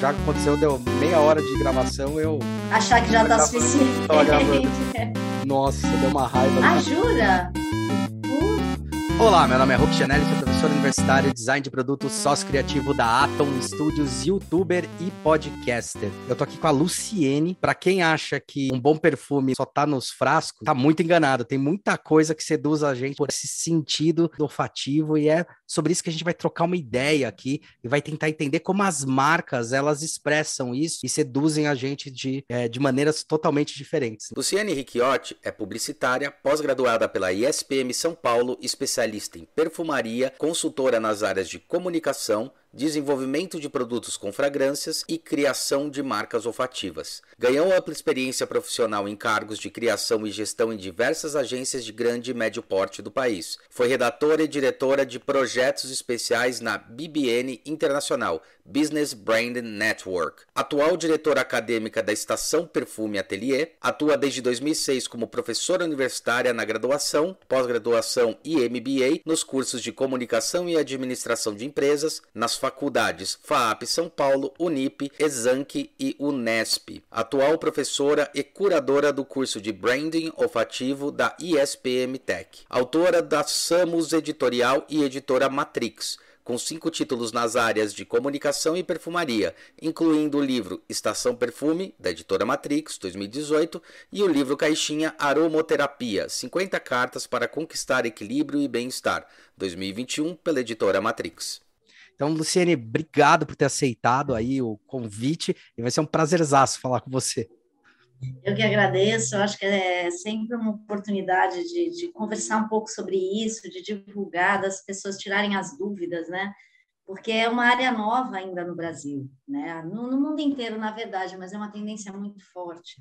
já aconteceu, deu meia hora de gravação, eu. Achar que já tá suficiente. Nossa, deu uma raiva. Ah, jura? Olá, meu nome é Hulk Chanel, sou professor universitário, design de produtos, sócio criativo da Atom Studios, youtuber e podcaster. Eu tô aqui com a Luciene. Para quem acha que um bom perfume só tá nos frascos, tá muito enganado. Tem muita coisa que seduz a gente por esse sentido olfativo e é sobre isso que a gente vai trocar uma ideia aqui e vai tentar entender como as marcas elas expressam isso e seduzem a gente de, é, de maneiras totalmente diferentes. Luciene Ricchiotti é publicitária, pós-graduada pela ISPM São Paulo, especialista especialista em perfumaria, consultora nas áreas de comunicação, desenvolvimento de produtos com fragrâncias e criação de marcas olfativas. Ganhou ampla experiência profissional em cargos de criação e gestão em diversas agências de grande e médio porte do país. Foi redatora e diretora de projetos especiais na BBN Internacional, Business Brand Network. Atual diretora acadêmica da Estação Perfume Atelier, atua desde 2006 como professora universitária na graduação, pós-graduação e MBA nos cursos de Comunicação e Administração de Empresas, nas faculdades FAAP São Paulo, Unip, Exanc e Unesp. Atual professora e curadora do curso de Branding Olfativo da ISPM Tech. Autora da Samus Editorial e editora Matrix com cinco títulos nas áreas de comunicação e perfumaria, incluindo o livro Estação Perfume, da editora Matrix, 2018, e o livro Caixinha Aromoterapia 50 Cartas para Conquistar Equilíbrio e Bem-Estar, 2021, pela editora Matrix. Então, Luciene, obrigado por ter aceitado aí o convite e vai ser um prazerzaço falar com você. Eu que agradeço, acho que é sempre uma oportunidade de, de, conversar um pouco sobre isso, de divulgar, das pessoas tirarem as dúvidas, né? Porque é uma área nova ainda no Brasil, né? No, no mundo inteiro, na verdade, mas é uma tendência muito forte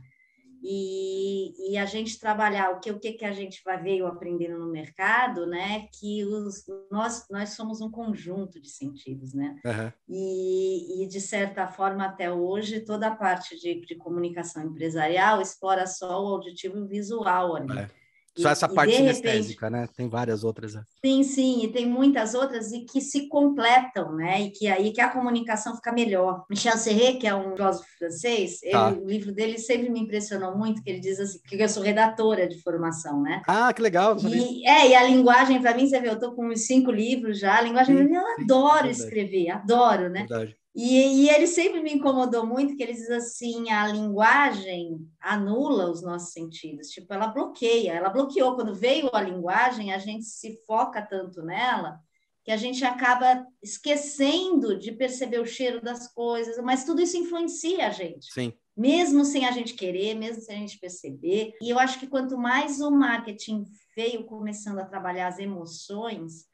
e, e, a gente trabalhar o que o que, que a gente vai veio aprendendo no mercado, né? Que os, nós nós somos um conjunto de sentidos, né? Uhum. E, e, de certa forma até hoje toda a parte de, de comunicação empresarial explora só o auditivo e o visual ali. É. Só essa parte sinestésica, repente, né? Tem várias outras. Né? Sim, sim, e tem muitas outras e que se completam, né? E que aí que a comunicação fica melhor. Michel Serret, que é um filósofo francês, tá. ele, o livro dele sempre me impressionou muito, que ele diz assim, que eu sou redatora de formação, né? Ah, que legal. E, é, e a linguagem, para mim, você vê, eu estou com uns cinco livros já, a linguagem, sim, eu adoro sim, escrever, adoro, né? Verdade. E, e, ele sempre me incomodou muito, que ele diz assim, a linguagem anula os nossos sentidos, tipo, ela bloqueia, ela bloqueou, quando veio a linguagem, a gente se foca tanto nela, que a gente acaba esquecendo de perceber o cheiro das coisas, mas tudo isso influencia a gente. Sim. Mesmo sem a gente querer, mesmo sem a gente perceber. E eu acho que quanto mais o marketing veio começando a trabalhar as emoções,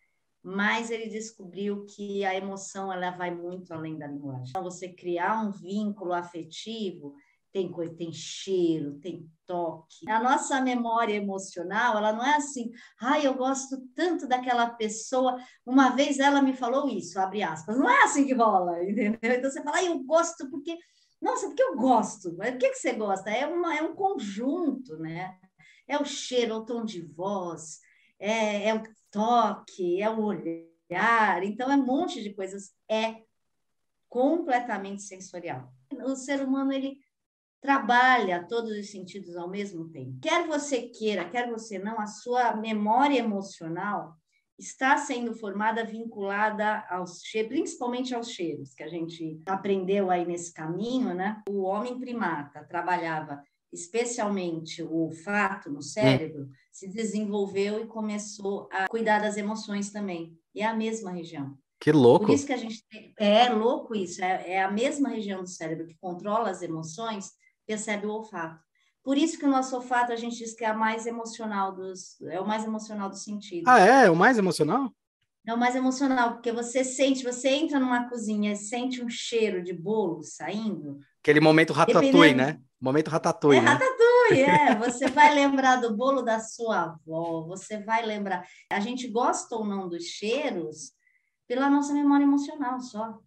mas ele descobriu que a emoção ela vai muito além da linguagem. Então, você criar um vínculo afetivo tem coisa, tem cheiro, tem toque. A nossa memória emocional, ela não é assim, ai, ah, eu gosto tanto daquela pessoa, uma vez ela me falou isso, abre aspas. Não é assim que rola, entendeu? Então você fala, ai, eu gosto porque, nossa, porque eu gosto. Mas o que, que você gosta? É, uma, é um conjunto, né? É o cheiro, é o tom de voz, é, é o toque, é o olhar, então é um monte de coisas, é completamente sensorial. O ser humano, ele trabalha todos os sentidos ao mesmo tempo. Quer você queira, quer você não, a sua memória emocional está sendo formada vinculada aos cheiros, principalmente aos cheiros, que a gente aprendeu aí nesse caminho, né? O homem primata trabalhava especialmente o olfato no cérebro, hum. Se desenvolveu e começou a cuidar das emoções também. E é a mesma região. Que louco! Por isso que a gente tem... é louco isso, é, é a mesma região do cérebro que controla as emoções, percebe o olfato. Por isso que o nosso olfato a gente diz que é a mais emocional dos, é o mais emocional do sentido. Ah, é? é o mais emocional? É o mais emocional, porque você sente, você entra numa cozinha e sente um cheiro de bolo saindo. Aquele momento ratatouille, dependendo... né? Momento ratatouille. É né? ratatouille, é. Você vai lembrar do bolo da sua avó, você vai lembrar. A gente gosta ou não dos cheiros pela nossa memória emocional só.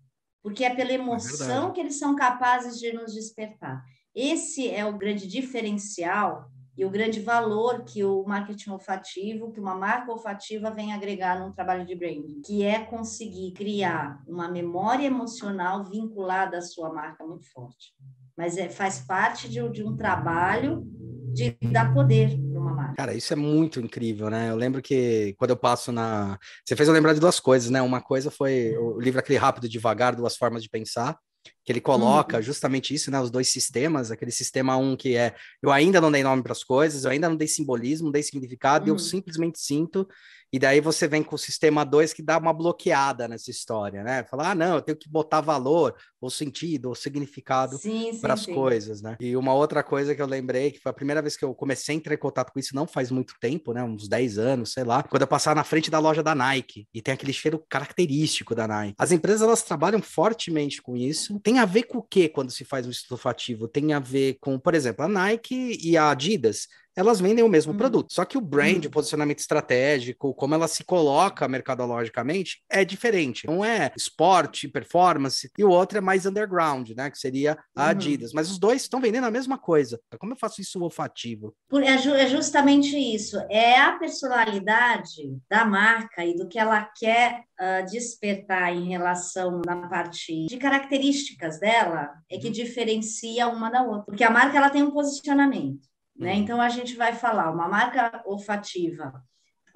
Porque é pela é emoção é que eles são capazes de nos despertar. Esse é o grande diferencial e o grande valor que o marketing olfativo, que uma marca olfativa vem agregar num trabalho de branding, que é conseguir criar uma memória emocional vinculada à sua marca muito forte. Mas é, faz parte de, de um trabalho de dar poder para uma marca. Cara, isso é muito incrível, né? Eu lembro que quando eu passo na. Você fez eu lembrar de duas coisas, né? Uma coisa foi o livro aquele Rápido e Devagar, Duas Formas de Pensar que ele coloca uhum. justamente isso, né? Os dois sistemas, aquele sistema um que é eu ainda não dei nome para as coisas, eu ainda não dei simbolismo, não dei significado, uhum. eu simplesmente sinto e daí você vem com o sistema 2 que dá uma bloqueada nessa história, né? Falar, ah, não, eu tenho que botar valor, ou sentido, ou significado para as coisas, né? E uma outra coisa que eu lembrei, que foi a primeira vez que eu comecei a entrar em contato com isso, não faz muito tempo, né? Uns 10 anos, sei lá, quando eu passar na frente da loja da Nike e tem aquele cheiro característico da Nike. As empresas, elas trabalham fortemente com isso. Tem a ver com o que quando se faz um estufativo? Tem a ver com, por exemplo, a Nike e a Adidas elas vendem o mesmo uhum. produto. Só que o brand, uhum. o posicionamento estratégico, como ela se coloca mercadologicamente, é diferente. Um é esporte, performance, e o outro é mais underground, né? Que seria a uhum. Adidas. Mas os dois estão vendendo a mesma coisa. Como eu faço isso olfativo? É, ju é justamente isso. É a personalidade da marca e do que ela quer uh, despertar em relação na parte de características dela é que uhum. diferencia uma da outra. Porque a marca ela tem um posicionamento. Né? Uhum. Então, a gente vai falar uma marca olfativa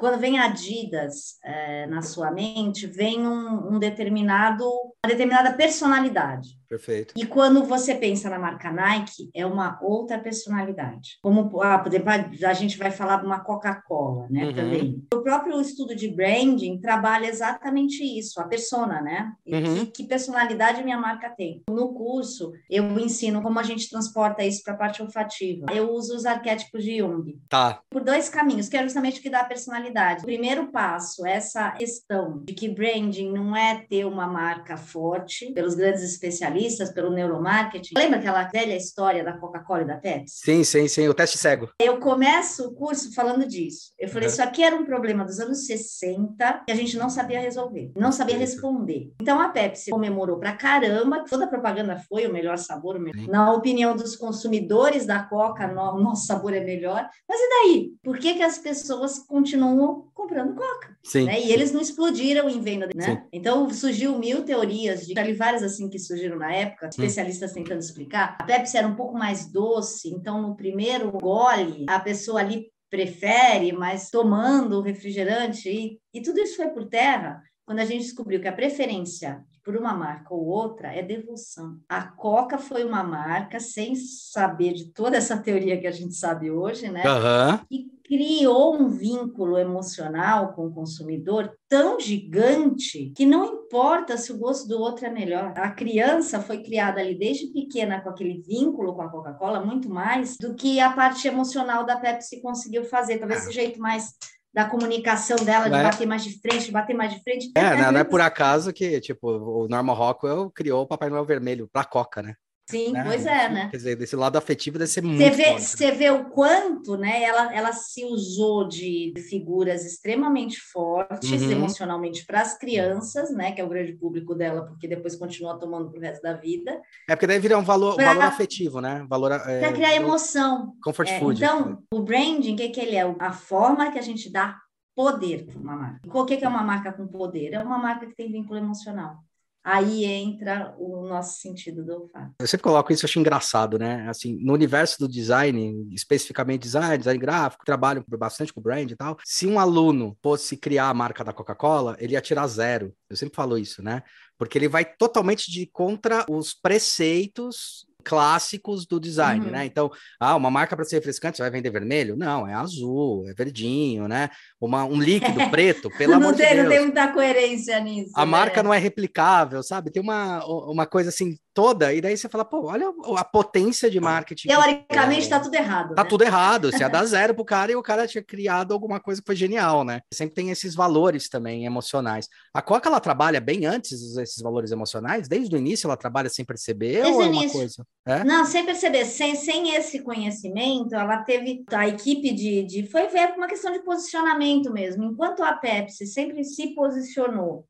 quando vem Adidas é, na sua mente, vem um, um, determinado, uma determinada personalidade. Perfeito. E quando você pensa na marca Nike, é uma outra personalidade. Como ah, por exemplo, a gente vai falar de uma Coca-Cola, né? Uhum. Também. O próprio estudo de branding trabalha exatamente isso, a persona, né? Uhum. Que, que, personalidade minha marca tem. No curso, eu ensino como a gente transporta isso para a parte olfativa. Eu uso os arquétipos de Jung. Tá. Por dois caminhos, que é justamente o que dá a personalidade. O primeiro passo, essa questão de que branding não é ter uma marca forte, pelos grandes especialistas especialistas pelo neuromarketing. Lembra aquela velha história da Coca-Cola e da Pepsi? Sim, sim, sim, o teste cego. Eu começo o curso falando disso. Eu falei, uhum. isso aqui era um problema dos anos 60 que a gente não sabia resolver, não sabia responder. Então a Pepsi comemorou pra caramba, toda a propaganda foi o melhor sabor, o melhor. na opinião dos consumidores da Coca, o nosso sabor é melhor. Mas e daí? Por que, que as pessoas continuam comprando Coca? Sim. Né? E eles não explodiram em venda, né? Então surgiu mil teorias, de, ali várias assim que surgiram na época, especialistas tentando explicar. A Pepsi era um pouco mais doce, então no primeiro gole a pessoa ali prefere, mas tomando o refrigerante e, e tudo isso foi por terra quando a gente descobriu que a preferência por uma marca ou outra é devoção. A Coca foi uma marca sem saber de toda essa teoria que a gente sabe hoje, né? Uhum. E criou um vínculo emocional com o consumidor tão gigante que não importa se o gosto do outro é melhor. A criança foi criada ali desde pequena com aquele vínculo com a Coca-Cola muito mais do que a parte emocional da Pepsi conseguiu fazer. Talvez esse jeito mais da comunicação dela, de é. bater mais de frente, de bater mais de frente. É, é não, não é por acaso que, tipo, o Norman Rockwell criou o Papai Noel Vermelho para Coca, né? Sim, né? pois é, né? Quer dizer, desse lado afetivo deve ser muito. Você vê, você vê o quanto, né? Ela, ela se usou de figuras extremamente fortes uhum. emocionalmente para as crianças, né? Que é o grande público dela, porque depois continua tomando pro resto da vida. É porque daí vira um valor, pra, valor afetivo, né? Valor. É, para criar emoção. Comfort é, food. Então, o branding, o que, que ele é? A forma que a gente dá poder para uma marca. O que é uma marca com poder? É uma marca que tem vínculo emocional aí entra o nosso sentido do olfato. Eu sempre coloco isso, eu acho engraçado, né? Assim, no universo do design, especificamente design, design gráfico, trabalho bastante com brand e tal. Se um aluno fosse criar a marca da Coca-Cola, ele ia tirar zero. Eu sempre falo isso, né? Porque ele vai totalmente de contra os preceitos clássicos do design, uhum. né? Então, ah, uma marca para ser refrescante, você vai vender vermelho? Não, é azul, é verdinho, né? Uma, um líquido preto, pelo amor tem, de Deus. Não tem muita coerência nisso. A né? marca não é replicável, sabe? Tem uma, uma coisa assim toda, e daí você fala, pô, olha a potência de marketing. Teoricamente está tudo errado. Tá né? tudo errado. Você ia dar zero pro cara e o cara tinha criado alguma coisa que foi genial, né? Sempre tem esses valores também emocionais. A Coca, ela trabalha bem antes desses valores emocionais? Desde o início ela trabalha sem perceber Desde ou é uma coisa? É? Não, sem perceber. Sem, sem esse conhecimento, ela teve a equipe de, de foi ver uma questão de posicionamento mesmo. Enquanto a Pepsi sempre se posicionou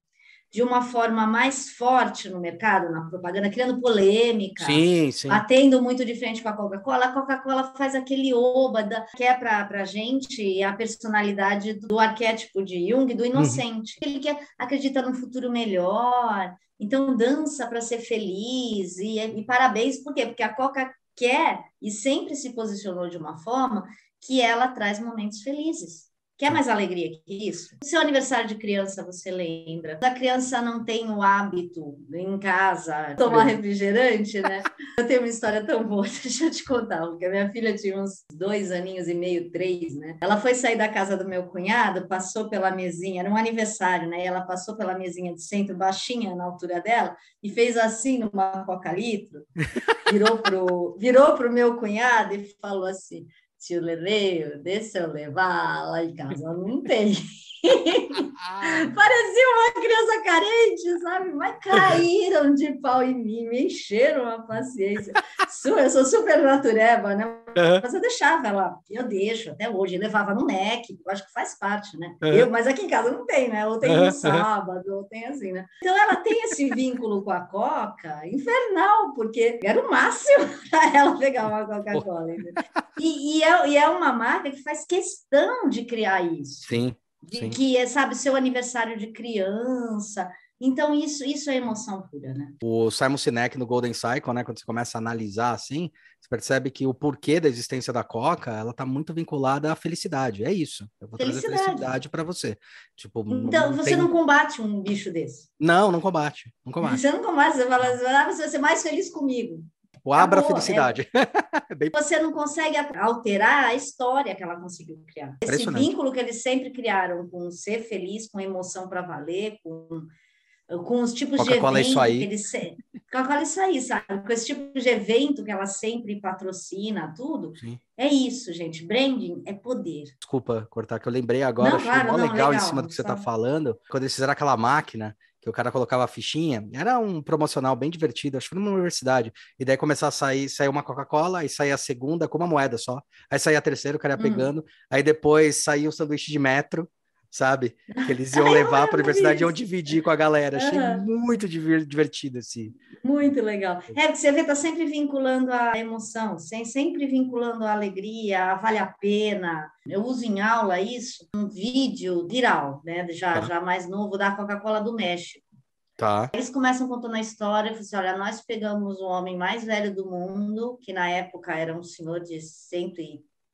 de uma forma mais forte no mercado, na propaganda, criando polêmica, sim, sim. batendo muito de frente com a Coca-Cola. A Coca-Cola faz aquele oba da, que é para a gente a personalidade do arquétipo de Jung, do inocente. Uhum. Ele que acredita num futuro melhor, então dança para ser feliz e, e parabéns, por quê? Porque a Coca quer e sempre se posicionou de uma forma que ela traz momentos felizes. Quer mais alegria que isso? Seu aniversário de criança, você lembra? A criança não tem o hábito em casa tomar refrigerante, né? Eu tenho uma história tão boa, deixa eu te contar, porque a minha filha tinha uns dois aninhos e meio, três, né? Ela foi sair da casa do meu cunhado, passou pela mesinha, era um aniversário, né? E ela passou pela mesinha de centro, baixinha na altura dela, e fez assim numa coca-litro, virou pro, virou pro meu cunhado e falou assim: tio Lele, deixa eu levar lá em casa, não tem. Parecia uma criança carente, sabe? Mas caíram de pau em mim, me encheram a paciência. Eu sou super natureba, né? Uhum. Mas eu deixava ela, eu deixo até hoje, eu levava no NEC, eu acho que faz parte, né? Uhum. Eu, mas aqui em casa não tem, né? Ou tem no sábado, ou tem assim, né? Então ela tem esse vínculo com a Coca infernal, porque era o máximo para ela pegar uma Coca-Cola. E, e, é, e é uma marca que faz questão de criar isso. Sim de, que é, sabe, seu aniversário de criança. Então, isso, isso é emoção pura, né? O Simon Sinek no Golden Cycle, né? Quando você começa a analisar assim, você percebe que o porquê da existência da Coca, ela está muito vinculada à felicidade. É isso. Eu vou felicidade. trazer felicidade para você. Tipo, então, não você tem... não combate um bicho desse? Não, não combate. Não combate. Você não combate, você fala, ah, você vai ser mais feliz comigo. O abra a felicidade. É... Bem... Você não consegue alterar a história que ela conseguiu criar. Esse vínculo que eles sempre criaram com ser feliz, com emoção para valer, com com os tipos de evento isso aí. que eles Coca-Cola isso aí, sabe? Com esse tipo de evento que ela sempre patrocina, tudo. Sim. É isso, gente. Branding é poder. Desculpa cortar, que eu lembrei agora, não, achei claro, não, legal, legal, em cima do que você está falando. Quando eles fizeram aquela máquina que o cara colocava a fichinha, era um promocional bem divertido, acho que foi numa universidade. E daí começava a sair, sair uma Coca-Cola, aí saía a segunda com uma moeda só. Aí saía a terceira, o cara ia hum. pegando. Aí depois saía o sanduíche de metro, sabe? Que eles iam levar para a universidade e iam dividir com a galera. Achei uhum. muito divertido assim. Muito legal. É, você vê, tá sempre vinculando a emoção, sempre vinculando a alegria, a vale a pena. Eu uso em aula isso, um vídeo viral, né? Já, tá. já mais novo, da Coca-Cola do México. Tá. Eles começam contando a história, assim, olha, nós pegamos o homem mais velho do mundo, que na época era um senhor de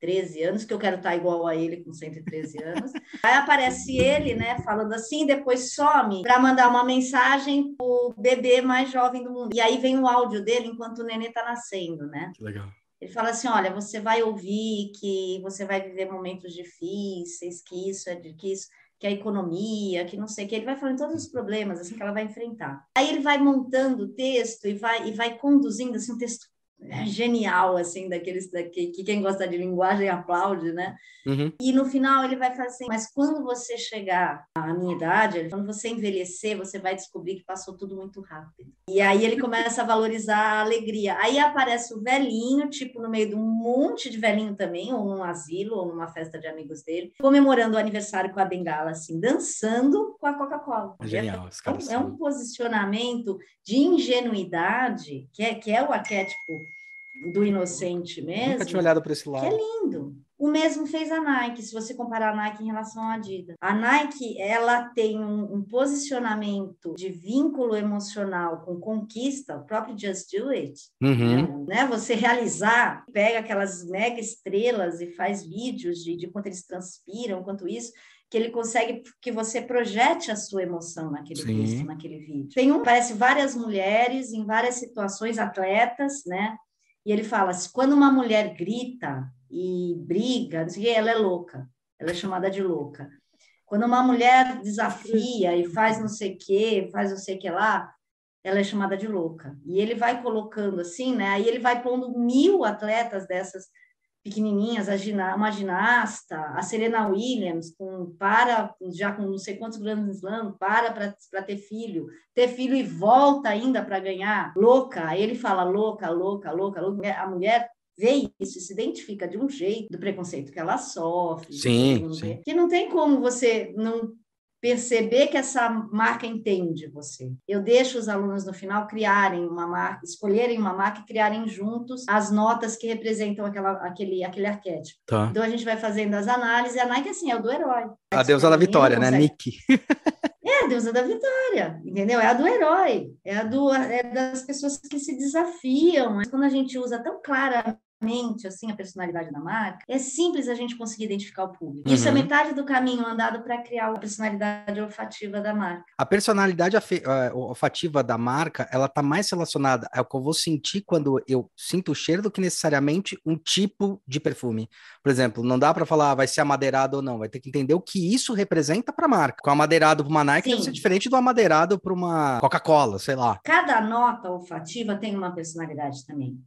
113 anos, que eu quero estar igual a ele com 113 anos. Aí aparece ele, né, falando assim, depois some para mandar uma mensagem pro bebê mais jovem do mundo. E aí vem o áudio dele enquanto o nenê tá nascendo, né? Que legal. Ele fala assim: olha, você vai ouvir que você vai viver momentos difíceis, que isso é de que isso, que a economia, que não sei o que, ele vai falando todos os problemas assim que ela vai enfrentar. Aí ele vai montando o texto e vai e vai conduzindo assim um texto genial, assim, daqueles daqui, que quem gosta de linguagem aplaude, né? Uhum. E no final ele vai falar assim, mas quando você chegar à minha idade, quando você envelhecer, você vai descobrir que passou tudo muito rápido. E aí ele começa a valorizar a alegria. Aí aparece o velhinho, tipo, no meio de um monte de velhinho também, ou num asilo, ou numa festa de amigos dele, comemorando o aniversário com a bengala, assim, dançando com a Coca-Cola. Genial, é, é um posicionamento de ingenuidade, que é, que é o arquétipo do inocente mesmo. Nunca tinha olhado para esse lado. Que é lindo. O mesmo fez a Nike, se você comparar a Nike em relação à Adidas. A Nike, ela tem um, um, posicionamento de vínculo emocional com conquista, o próprio Just Do It, uhum. né? Você realizar, pega aquelas mega estrelas e faz vídeos de, de quanto eles transpiram, quanto isso, que ele consegue que você projete a sua emoção naquele Sim. texto, naquele vídeo. Tem um, parece várias mulheres em várias situações, atletas, né? E ele fala: assim, quando uma mulher grita e briga, ela é louca, ela é chamada de louca. Quando uma mulher desafia e faz não sei o que, faz não sei o que lá, ela é chamada de louca. E ele vai colocando assim, né? Aí ele vai pondo mil atletas dessas pequenininhas, a uma ginasta, a Serena Williams, com, para, já com não sei quantos grandes Slam, para para ter filho, ter filho e volta ainda para ganhar, louca. Ele fala louca, louca, louca, louca. A mulher vê isso, se identifica de um jeito do preconceito que ela sofre. Sim, sim. Que não tem como você não perceber que essa marca entende você. Eu deixo os alunos no final criarem uma marca, escolherem uma marca e criarem juntos as notas que representam aquela, aquele, aquele arquétipo. Tá. Então a gente vai fazendo as análises, e a Nike assim, é o do herói. A deusa da vitória, né? Nick. É a deusa da vitória, entendeu? É a do herói, é a do, é das pessoas que se desafiam. Quando a gente usa tão clara mente assim a personalidade da marca, é simples a gente conseguir identificar o público. Uhum. Isso é uhum. metade do caminho andado para criar a personalidade olfativa da marca. A personalidade olfativa da marca, ela tá mais relacionada ao que eu vou sentir quando eu sinto o cheiro do que necessariamente um tipo de perfume. Por exemplo, não dá para falar ah, vai ser amadeirado ou não, vai ter que entender o que isso representa para a marca. Com amadeirado para uma Nike Sim. deve ser diferente do amadeirado para uma Coca-Cola, sei lá. Cada nota olfativa tem uma personalidade também.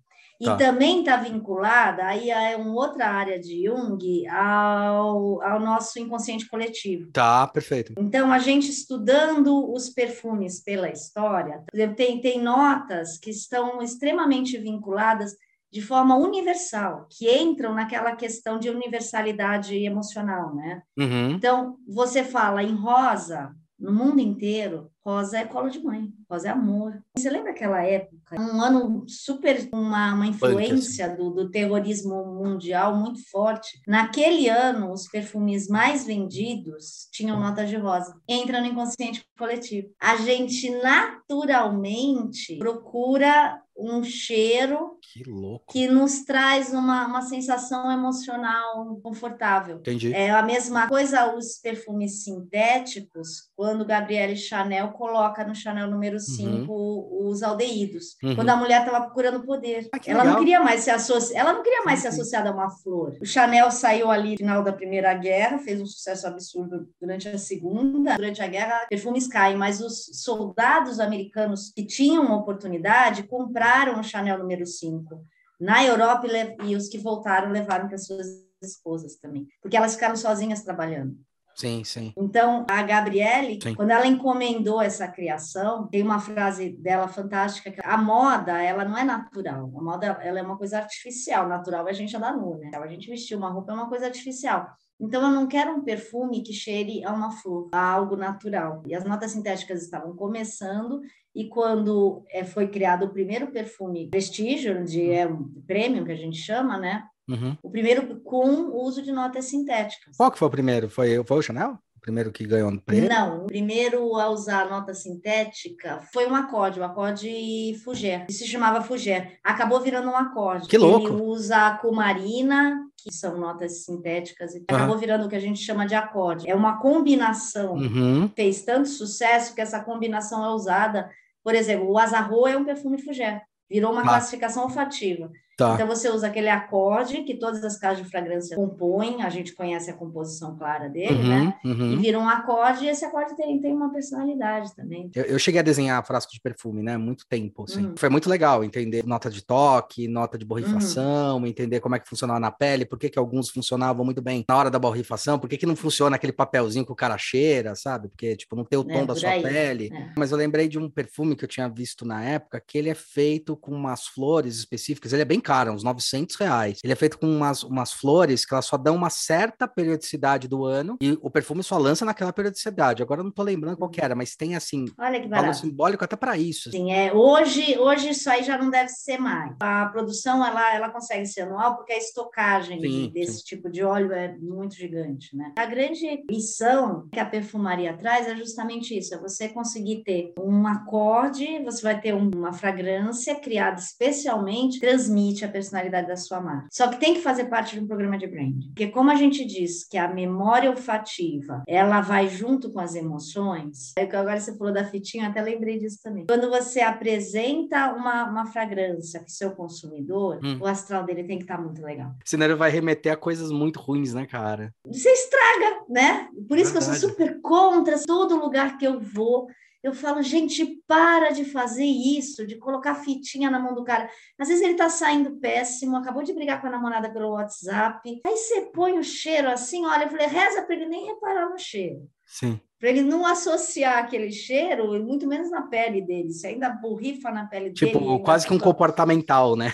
E tá. também está vinculada, aí é uma outra área de Jung, ao, ao nosso inconsciente coletivo. Tá, perfeito. Então, a gente estudando os perfumes pela história, tem, tem notas que estão extremamente vinculadas de forma universal, que entram naquela questão de universalidade emocional, né? Uhum. Então, você fala em rosa, no mundo inteiro, rosa é colo de mãe, rosa é amor. Você lembra aquela época? Um ano super, uma, uma influência do, do terrorismo mundial muito forte. Naquele ano, os perfumes mais vendidos tinham nota de rosa. Entra no inconsciente coletivo. A gente naturalmente procura um cheiro que, que nos traz uma, uma sensação emocional confortável. Entendi. É a mesma coisa os perfumes sintéticos, quando Gabrielle Chanel coloca no Chanel número 5 uhum. os aldeídos. Uhum. Quando a mulher estava procurando poder. Ah, ela legal. não queria mais se associar, ela não queria mais sim, ser associada a uma flor. O Chanel saiu ali no final da Primeira Guerra, fez um sucesso absurdo durante a Segunda. Durante a guerra, perfumes caem, mas os soldados americanos que tinham oportunidade compraram o Chanel número 5 na Europa e, os que voltaram levaram para suas esposas também, porque elas ficaram sozinhas trabalhando. Sim, sim. Então, a Gabriele, sim. quando ela encomendou essa criação, tem uma frase dela fantástica, que a moda, ela não é natural. A moda, ela é uma coisa artificial. Natural é a gente andar nu, né? A gente vestir uma roupa é uma coisa artificial. Então, eu não quero um perfume que cheire a uma flor, a algo natural. E as notas sintéticas estavam começando, e quando é, foi criado o primeiro perfume prestígio, de é, um prêmio que a gente chama, né? Uhum. O primeiro com o uso de notas sintéticas. Qual que foi o primeiro? Foi, foi o Chanel? O primeiro que ganhou no prêmio? Não, o primeiro a usar a nota sintética foi um acorde, o acorde Fugé. Ele se chamava Fugé. Acabou virando um acorde. Que louco! Ele usa a cumarina, que são notas sintéticas, e uhum. acabou virando o que a gente chama de acorde. É uma combinação. Uhum. Fez tanto sucesso que essa combinação é usada. Por exemplo, o Azarro é um perfume Fugé. Virou uma ah. classificação olfativa. Tá. Então você usa aquele acorde que todas as casas de fragrância compõem, a gente conhece a composição clara dele, uhum, né? Uhum. E vira um acorde, e esse acorde tem, tem uma personalidade também. Eu, eu cheguei a desenhar frasco de perfume, né? Muito tempo, assim. Uhum. Foi muito legal entender nota de toque, nota de borrifação, uhum. entender como é que funcionava na pele, por que, que alguns funcionavam muito bem na hora da borrifação, por que, que não funciona aquele papelzinho que o cara cheira, sabe? Porque, tipo, não tem o é, tom é, da sua aí. pele. É. Mas eu lembrei de um perfume que eu tinha visto na época, que ele é feito com umas flores específicas, ele é bem caro, uns 900 reais. Ele é feito com umas, umas flores que elas só dão uma certa periodicidade do ano e o perfume só lança naquela periodicidade. Agora eu não tô lembrando qual que era, mas tem assim, Olha que valor simbólico até para isso. Assim. Sim, é, hoje, hoje isso aí já não deve ser mais. A produção ela, ela consegue ser anual porque a estocagem sim, desse sim. tipo de óleo é muito gigante, né? A grande missão que a perfumaria traz é justamente isso, é você conseguir ter um acorde, você vai ter uma fragrância criada especialmente, transmite a personalidade da sua marca. Só que tem que fazer parte de um programa de branding. Porque como a gente diz que a memória olfativa, ela vai junto com as emoções, é agora você falou da fitinha, até lembrei disso também. Quando você apresenta uma, uma fragrância para o seu consumidor, hum. o astral dele tem que estar tá muito legal. Senão ele vai remeter a coisas muito ruins, né, cara? Você estraga, né? Por isso Verdade. que eu sou super contra todo lugar que eu vou eu falo, gente, para de fazer isso, de colocar fitinha na mão do cara. Às vezes ele tá saindo péssimo, acabou de brigar com a namorada pelo WhatsApp. Aí você põe o cheiro assim, olha, eu falei, reza para ele nem reparar no cheiro. Sim. Para ele não associar aquele cheiro, muito menos na pele dele. Você ainda borrifa na pele tipo, dele. Tipo, quase que um comportamental, né?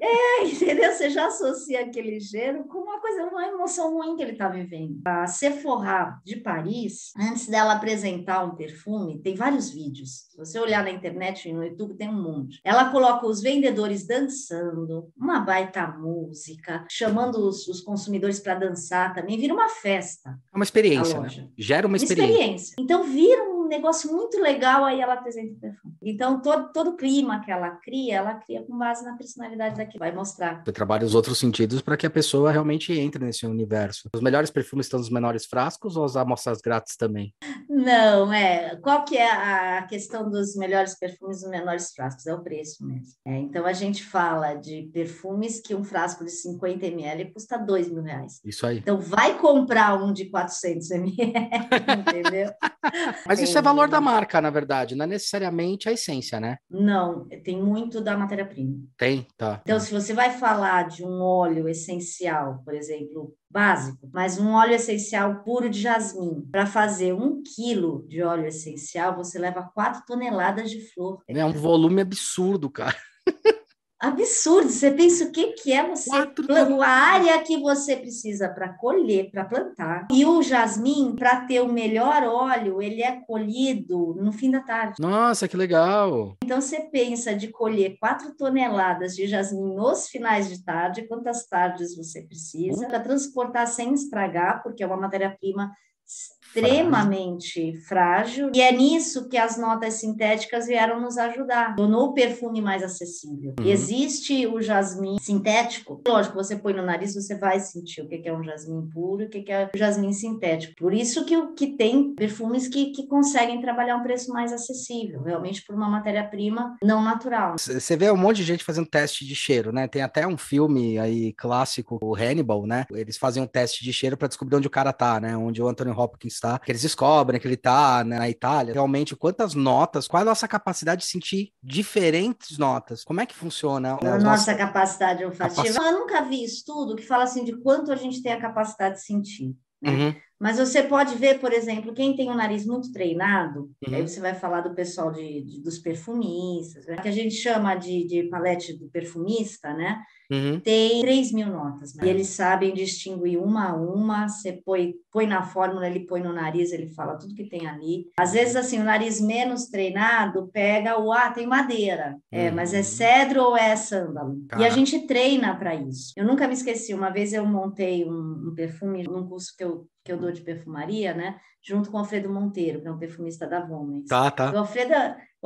É, entendeu? Você já associa aquele cheiro com uma coisa coisa, uma emoção ruim que ele está vivendo. A Sephora de Paris, antes dela apresentar um perfume, tem vários vídeos. Se você olhar na internet e no YouTube, tem um monte. Ela coloca os vendedores dançando, uma baita música, chamando os, os consumidores para dançar também, vira uma festa. É uma experiência, né? Gera uma experiência. Experiência. Então vira um negócio muito legal, aí ela apresenta o perfume. Então, todo, todo o clima que ela cria, ela cria com base na personalidade daqui, vai mostrar. Você trabalha os outros sentidos para que a pessoa realmente entre nesse universo. Os melhores perfumes estão nos menores frascos ou as amostras grátis também? Não, é. Qual que é a questão dos melhores perfumes nos menores frascos? É o preço mesmo. É, então, a gente fala de perfumes que um frasco de 50 ml custa 2 mil reais. Isso aí. Então, vai comprar um de 400 ml, entendeu? Mas isso é valor da marca, na verdade, não é necessariamente a essência, né? Não, tem muito da matéria-prima. Tem, tá. Então, se você vai falar de um óleo essencial, por exemplo, básico, mas um óleo essencial puro de jasmim, para fazer um quilo de óleo essencial, você leva quatro toneladas de flor. É um volume absurdo, cara. absurdo. Você pensa o que, que é você a área que você precisa para colher, para plantar. E o jasmim, para ter o melhor óleo, ele é colhido no fim da tarde. Nossa, que legal! Então você pensa de colher quatro toneladas de jasmim nos finais de tarde, quantas tardes você precisa, uhum. para transportar sem estragar, porque é uma matéria-prima extremamente frágil. e é nisso que as notas sintéticas vieram nos ajudar. Tornou o perfume mais acessível. Uhum. Existe o jasmim sintético, lógico, você põe no nariz, você vai sentir o que é um jasmim puro e o que é o jasmim sintético. Por isso que, que tem perfumes que, que conseguem trabalhar um preço mais acessível, realmente por uma matéria-prima não natural. Você vê um monte de gente fazendo teste de cheiro, né? Tem até um filme aí clássico, o Hannibal, né? Eles fazem um teste de cheiro para descobrir onde o cara tá, né? Onde o Anthony Hopkins está, que eles descobrem que ele está né, na Itália, realmente quantas notas, qual é a nossa capacidade de sentir diferentes notas? Como é que funciona? A nossa nossas... capacidade olfativa. Eu nunca vi estudo que fala assim de quanto a gente tem a capacidade de sentir. Né? Uhum. Mas você pode ver, por exemplo, quem tem o um nariz muito treinado, uhum. aí você vai falar do pessoal de, de dos perfumistas, né? que a gente chama de, de palete do perfumista, né? Uhum. Tem 3 mil notas. Né? E eles sabem distinguir uma a uma. Você põe, põe na fórmula, ele põe no nariz, ele fala tudo que tem ali. Às vezes, assim, o nariz menos treinado pega o ah, tem madeira. É, uhum. mas é cedro ou é sândalo? E a gente treina para isso. Eu nunca me esqueci. Uma vez eu montei um, um perfume num curso que eu que eu dou de perfumaria, né? Junto com o Alfredo Monteiro, que é um perfumista da Vomens. Tá, tá. O Alfredo,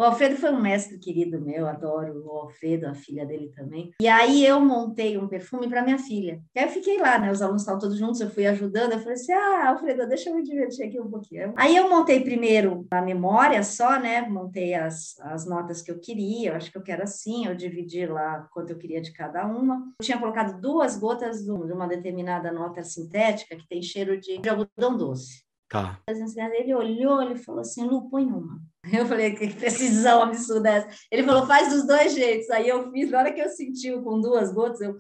o Alfredo foi um mestre querido meu, adoro o Alfredo, a filha dele também. E aí eu montei um perfume para minha filha. E aí eu fiquei lá, né? Os alunos estavam todos juntos, eu fui ajudando. Eu falei assim: ah, Alfredo, deixa eu me divertir aqui um pouquinho. Aí eu montei primeiro a memória só, né? Montei as, as notas que eu queria. Eu acho que eu quero assim. Eu dividi lá quanto eu queria de cada uma. Eu tinha colocado duas gotas de uma determinada nota sintética que tem cheiro de, de algodão doce. Tá. Ele olhou, ele falou assim: Lu, põe uma. Eu falei, que precisão absurda é essa? Ele falou, faz dos dois jeitos. Aí eu fiz, na hora que eu senti com duas gotas, eu,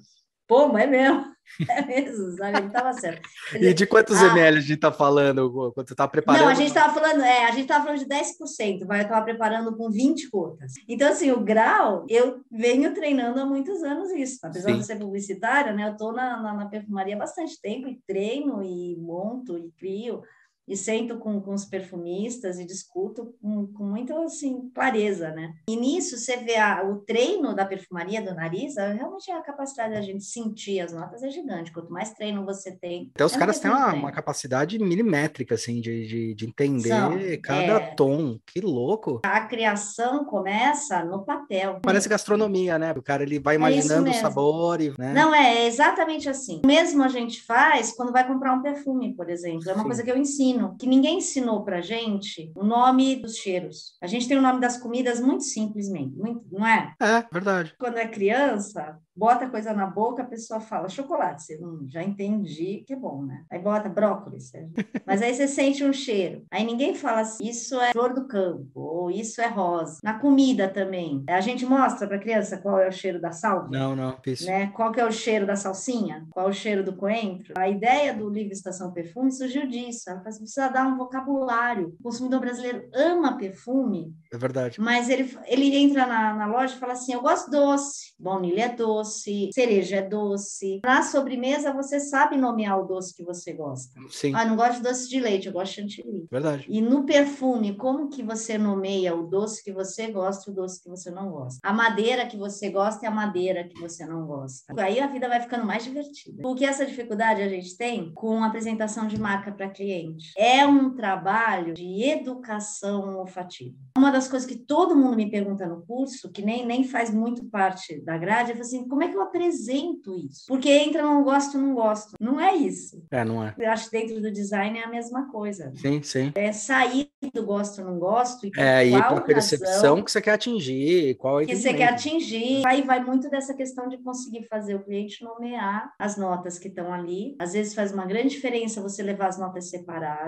pô, mas é mesmo. É mesmo, sabe? Ele estava certo. Dizer, e de quantos a... ml a gente está falando quando você está preparando? Não, a gente estava falando, é, a gente estava falando de 10%, mas eu estava preparando com 20 gotas. Então, assim, o grau, eu venho treinando há muitos anos isso. Apesar Sim. de ser publicitária, né? Eu estou na, na, na perfumaria há bastante tempo e treino e monto e crio e sento com, com os perfumistas e discuto com, com muita assim, clareza, né? E nisso você vê a, o treino da perfumaria do nariz, realmente a capacidade da gente sentir as notas é gigante. Quanto mais treino você tem. Então os caras têm uma, uma, capacidade milimétrica, assim, de, de, de entender São, cada é... tom. Que louco! A criação começa no papel. Parece gastronomia, né? O cara ele vai é imaginando é o sabor. E, né? Não, é exatamente assim. Mesmo a gente faz quando vai comprar um perfume, por exemplo. É uma Sim. coisa que eu ensino ensino, que ninguém ensinou para gente o nome dos cheiros. A gente tem o nome das comidas muito simplesmente, muito, não é? É, verdade. Quando é criança, bota coisa na boca, a pessoa fala chocolate. Você hum, já entendi que é bom, né? Aí bota brócolis. Mas aí você sente um cheiro. Aí ninguém fala assim, isso é flor do campo, ou isso é rosa. Na comida também. A gente mostra para criança qual é o cheiro da sal? Não, não. Isso. Né? Qual que é o cheiro da salsinha? Qual é o cheiro do coentro? A ideia do livro Estação Perfume surgiu disso. Ela fala assim, precisa dar um vocabulário. O consumidor brasileiro ama perfume. É verdade. Mas ele, ele entra na, na loja e fala assim, eu gosto doce. baunilha é doce, cereja é doce. Na sobremesa, você sabe nomear o doce que você gosta. Sim. Ah, não gosto de doce de leite, eu gosto de chantilly. Verdade. E no perfume, como que você nomeia o doce que você gosta e o doce que você não gosta? A madeira que você gosta e a madeira que você não gosta. Aí a vida vai ficando mais divertida. Porque essa dificuldade a gente tem com a apresentação de marca para cliente. É um trabalho de educação olfativa. Uma das coisas que todo mundo me pergunta no curso, que nem, nem faz muito parte da grade, é assim, como é que eu apresento isso? Porque entra não gosto, não gosto. Não é isso. É, não é. Eu acho que dentro do design é a mesma coisa. Sim, sim. É sair do gosto, não gosto. E É, e qual percepção que você quer atingir, qual é que você quer atingir. Aí vai muito dessa questão de conseguir fazer o cliente nomear as notas que estão ali. Às vezes faz uma grande diferença você levar as notas separadas.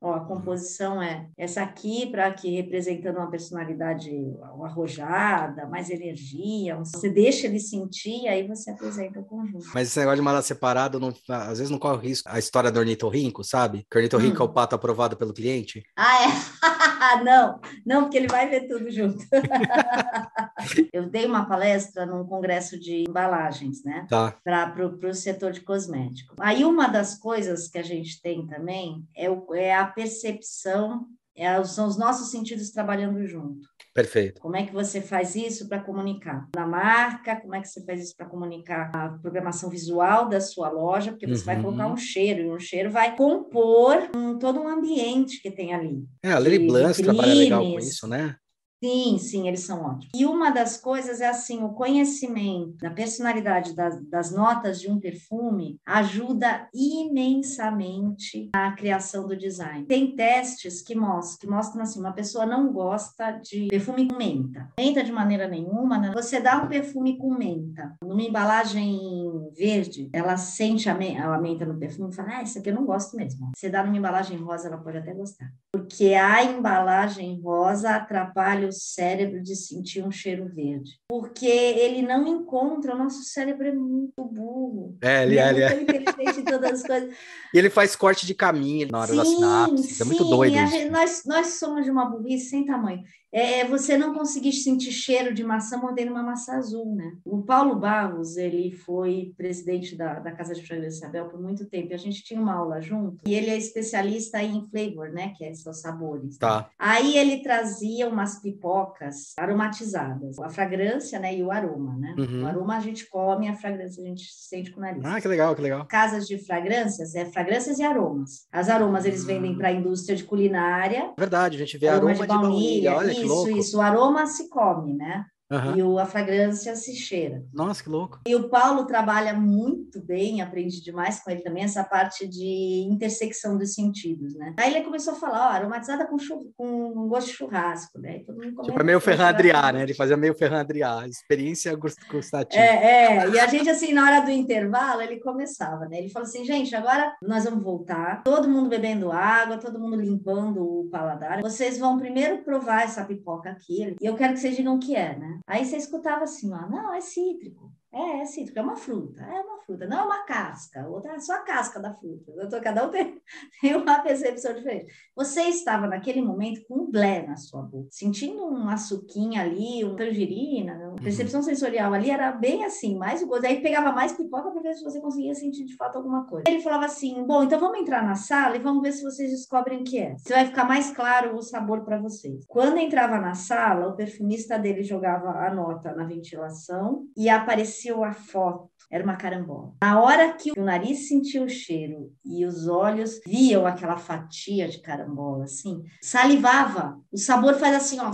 Ó, a composição é essa aqui para aqui representando uma personalidade arrojada, mais energia. Você deixa ele sentir, aí você apresenta o conjunto. Mas esse negócio de mandar separado, não, às vezes não corre o risco. A história do ornitorrinco, sabe? Que o ornitorrinco Hum. é o pato aprovado pelo cliente. Ah, é? não, não, porque ele vai ver tudo junto. Eu dei uma palestra num congresso de embalagens, né? Tá. para o setor de cosmético. Aí uma das coisas que a gente tem também é, o, é a percepção, é, são os nossos sentidos trabalhando junto. Perfeito. Como é que você faz isso para comunicar? Na marca, como é que você faz isso para comunicar a programação visual da sua loja? Porque você vai Uhum. colocar um cheiro, e um cheiro vai compor um, todo um ambiente que tem ali. É, a Lily Blanc trabalha legal com isso, né? Sim, sim, eles são ótimos. E uma das coisas é assim, o conhecimento da personalidade das, das notas de um perfume ajuda imensamente na criação do design. Tem testes que mostram, que mostram assim, uma pessoa não gosta de perfume com menta. Menta de maneira nenhuma, né? Você dá um perfume com menta, numa embalagem verde, ela sente a, me- a menta no perfume e fala, ah, isso aqui eu não gosto mesmo. Você dá numa embalagem rosa, ela pode até gostar porque a embalagem rosa atrapalha o cérebro de sentir um cheiro verde. Porque ele não encontra, o nosso cérebro é muito burro. É, ele é, ele é. muito inteligente em todas as coisas. E ele faz corte de caminho na hora da sinapse. É muito doido gente- nós, nós somos de uma burrice sem tamanho. É você não conseguir sentir cheiro de maçã mordendo uma maçã azul, né? O Paulo Barros, ele foi presidente da, da Casa de Fragrância Isabel por muito tempo. E a gente tinha uma aula junto. E ele é especialista em flavor, né? Que é esses sabores. Tá. Aí ele trazia umas pipocas aromatizadas. A fragrância, né? E o aroma, né? Uhum. O aroma a gente come, a fragrância a gente sente com o nariz Ah, que legal, que legal. casas de fragrâncias é fragrâncias e aromas. As aromas eles vendem para a indústria de culinária. Verdade, a gente vê aroma aroma de baunilha. Olha que isso, louco. isso. O aroma se come, né? Aham. E o, a fragrância se cheira. Nossa, que louco. E o Paulo trabalha muito bem, aprendi demais com ele também, essa parte de intersecção dos sentidos, né? Aí ele começou a falar, ó, aromatizada com, chu- com gosto de churrasco, né? E todo mundo Tipo, é meio Ferran né? Ele fazia meio Ferran. Experiência gust- gustativa. É, é, e a gente, assim, na hora do intervalo, ele começava, né? Ele falou assim, gente, agora nós vamos voltar, todo mundo bebendo água, todo mundo limpando o paladar. Vocês vão primeiro provar essa pipoca aqui, e eu quero que vocês digam o que é, né? Aí você escutava assim, ó, não, é cítrico. É, é cítrico, é uma fruta, é uma fruta, não é uma casca, outra é só a casca da fruta. Eu tô, cada um tem, tem uma percepção diferente. Você estava naquele momento com um blé na sua boca, sentindo um açuquinha ali, uma tangerina, né? a percepção sensorial ali era bem assim, mais o gosto. Aí pegava mais pipoca para ver se você conseguia sentir de fato alguma coisa. Ele falava assim: bom, então vamos entrar na sala e vamos ver se vocês descobrem o que é. Se vai ficar mais claro o sabor para vocês. Quando entrava na sala, o perfumista dele jogava a nota na ventilação e aparecia a foto. Era uma carambola. Na hora que o nariz sentiu o cheiro e os olhos viam aquela fatia de carambola, assim, salivava. O sabor faz assim, ó.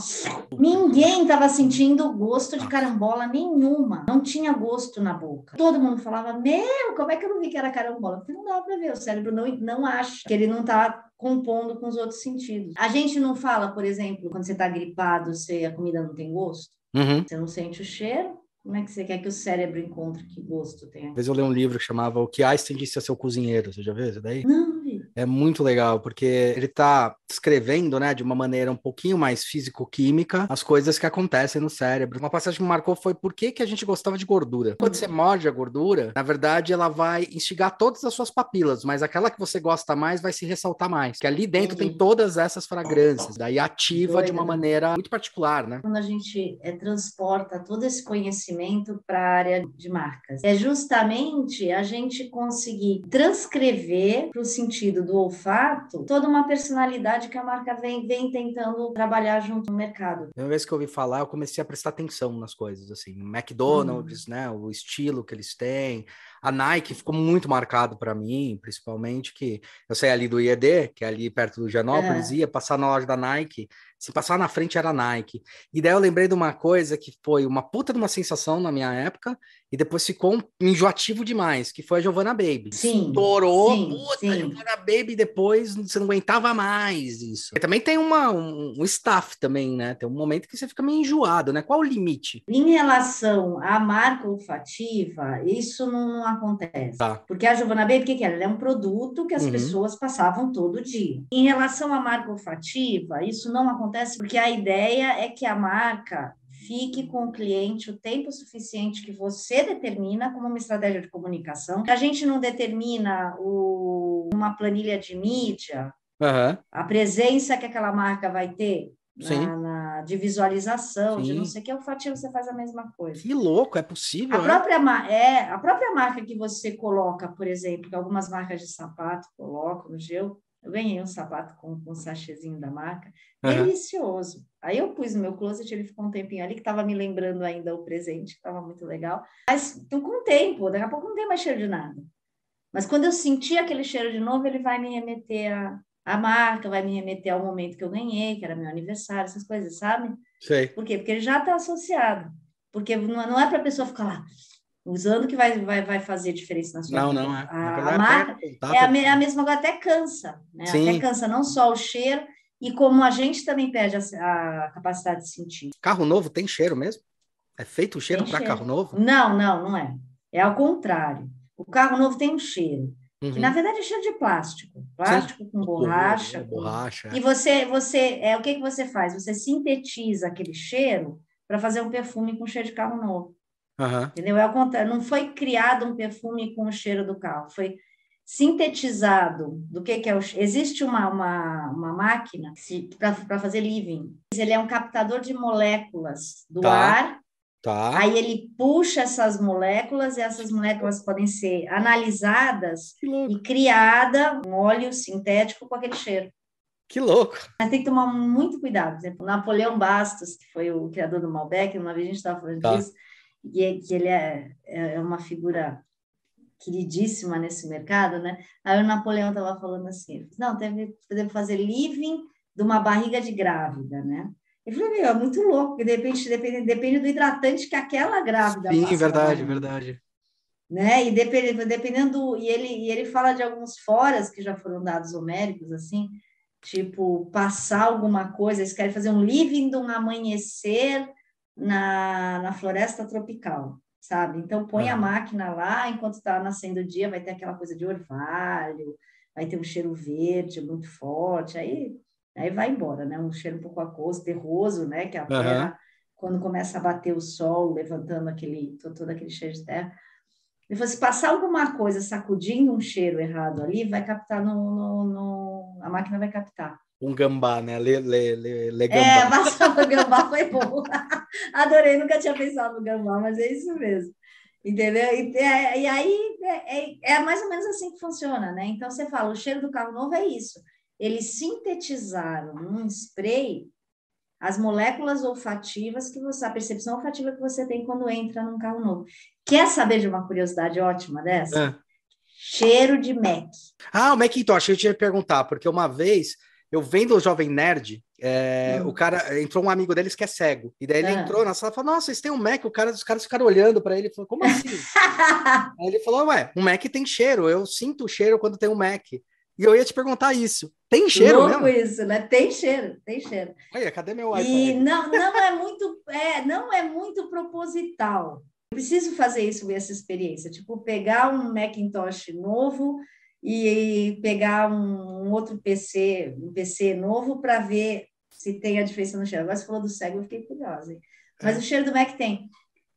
Ninguém estava sentindo gosto de carambola nenhuma. Não tinha gosto na boca. Todo mundo falava: Meu, como é que eu não vi que era carambola? Porque não dá para ver. O cérebro não, não acha que ele não está compondo com os outros sentidos. A gente não fala, por exemplo, quando você está gripado, se a comida não tem gosto, Uhum. você não sente o cheiro. Como é que você quer que o cérebro encontre que gosto tem? Uma vez eu li um livro que chamava O que Einstein disse a seu cozinheiro. Você já viu isso daí? Não. É muito legal, porque ele está descrevendo, né, de uma maneira um pouquinho mais físico-química as coisas que acontecem no cérebro. Uma passagem que me marcou foi por que, que a gente gostava de gordura. Quando você morde a gordura, na verdade, ela vai instigar todas as suas papilas, mas aquela que você gosta mais vai se ressaltar mais. Que ali dentro tem todas essas fragrâncias, daí ativa de uma né? maneira muito particular, né? Quando a gente é, transporta todo esse conhecimento para a área de marcas, é justamente a gente conseguir transcrever para o sentido do olfato toda uma personalidade que a marca vem, vem tentando trabalhar junto no mercado. Uma vez que eu ouvi falar, eu comecei a prestar atenção nas coisas, assim, McDonald's, hum. né, o estilo que eles têm, a Nike ficou muito marcado para mim, principalmente que eu saí ali do IED, que é ali perto do Janópolis, é. ia passar na loja da Nike, se passar na frente era Nike. E daí eu lembrei de uma coisa que foi uma puta de uma sensação na minha época, e depois ficou enjoativo demais, que foi a Giovanna Baby. Sim. Estourou, sim, puta, sim. Giovanna Baby depois você não aguentava mais isso. E também tem uma, um, um, staff também, né? Tem um momento que você fica meio enjoado, né? Qual o limite? Em relação à marca olfativa, isso não acontece. Tá. Porque a Giovanna Baby, o que, que era? Ela é um produto que as uhum. pessoas passavam todo dia. Em relação à marca olfativa, isso não acontece porque a ideia é que a marca fique com o cliente o tempo suficiente que você determina como uma estratégia de comunicação. A gente não determina o, uma planilha de mídia, uhum. a presença que aquela marca vai ter na, na, de visualização, Sim. de não sei o que, o Fativo você faz a mesma coisa. Que louco, é possível? A, é? própria, é, a própria marca que você coloca, por exemplo, que algumas marcas de sapato colocam no gel, eu ganhei um sapato com, com um sachêzinho da marca, uhum. delicioso. Aí eu pus no meu closet, ele ficou um tempinho ali, que estava me lembrando ainda o presente, que estava muito legal. Mas então, com o tempo, daqui a pouco não tem mais cheiro de nada. Mas quando eu sentir aquele cheiro de novo, ele vai me remeter a, a marca, vai me remeter ao momento que eu ganhei, que era meu aniversário, essas coisas, sabe? Sei. Por quê? Porque ele já está associado. Porque não, não é para a pessoa ficar lá usando que vai, vai, vai fazer diferença na sua não, vida. Não, não. É. A, a marca é a, é a mesma coisa, até cansa. Né? Sim. Até cansa não só o cheiro, e como a gente também perde a, a capacidade de sentir. Carro novo tem cheiro mesmo? É feito o cheiro para carro novo? Não, não, não é. É ao contrário. O carro novo tem um cheiro. Uhum. Que, na verdade é cheiro de plástico. Plástico Sim. com borracha. Com... borracha. E você, você é o que, que você faz? Você sintetiza aquele cheiro para fazer um perfume com cheiro de carro novo. Uhum. Entendeu? É ao contrário. Não foi criado um perfume com o cheiro do carro. Foi sintetizado do que, que é o. Existe uma, uma, uma máquina para fazer living. Ele é um captador de moléculas do tá. ar. Tá. Aí ele puxa essas moléculas e essas moléculas podem ser analisadas e criada um óleo sintético com aquele cheiro. Que louco! Mas tem que tomar muito cuidado. Por exemplo, Napoleão Bastos, que foi o criador do Malbec, uma vez a gente estava falando tá. disso, e é, que ele é, é uma figura queridíssima nesse mercado, né? Aí o Napoleão estava falando assim, não, deve, deve fazer living de uma barriga de grávida, né? Eu falei, meu, é muito louco, de repente depende, depende do hidratante que aquela grávida Sim, passa, verdade, né? verdade. Né? E depende, dependendo, e ele, e ele fala de alguns foras que já foram dados homéricos, assim, tipo, passar alguma coisa, eles querem fazer um living de um amanhecer na, na floresta tropical sabe? Então põe a máquina lá, enquanto está nascendo o dia, vai ter aquela coisa de orvalho, vai ter um cheiro verde muito forte, aí, aí vai embora, né? Um cheiro um pouco aquoso, terroso, né? Que é a terra, quando começa a bater o sol, levantando aquele, todo aquele cheiro de terra. E se passar alguma coisa sacudindo um cheiro errado ali, vai captar no, no, no a máquina vai captar um gambá, né? Le, le, le, le gambá. É, passar no gambá foi bom. Adorei, nunca tinha pensado no gambá, mas é isso mesmo. Entendeu? E, é, e aí é, é, é, mais ou menos assim que funciona, né? Então você fala, o cheiro do carro novo é isso. Eles sintetizaram num spray as moléculas olfativas que você, a percepção olfativa que você tem quando entra num carro novo. Quer saber de uma curiosidade ótima dessa? É. Cheiro de Mac. Ah, o Macintosh, eu tinha que perguntar, porque uma vez eu vendo o Jovem Nerd, é, hum. o cara entrou um amigo deles que é cego. E daí ele ah. entrou na sala e falou: Nossa, vocês têm um Mac? O cara, os caras ficaram olhando para ele e falou: Como assim? Aí ele falou: Ué, um Mac tem cheiro. Eu sinto o cheiro quando tem um Mac. E eu ia te perguntar isso. Tem cheiro Louco mesmo? isso, né? Tem cheiro, tem cheiro. Olha, cadê meu iPhone? E não, não é muito, é, não é muito proposital. Eu preciso fazer isso, essa experiência, tipo pegar um Macintosh novo e pegar um, um outro PC, um PC novo para ver se tem a diferença no cheiro. Agora você falou do cego, eu fiquei curiosa. Hein? Mas é. o cheiro do Mac tem.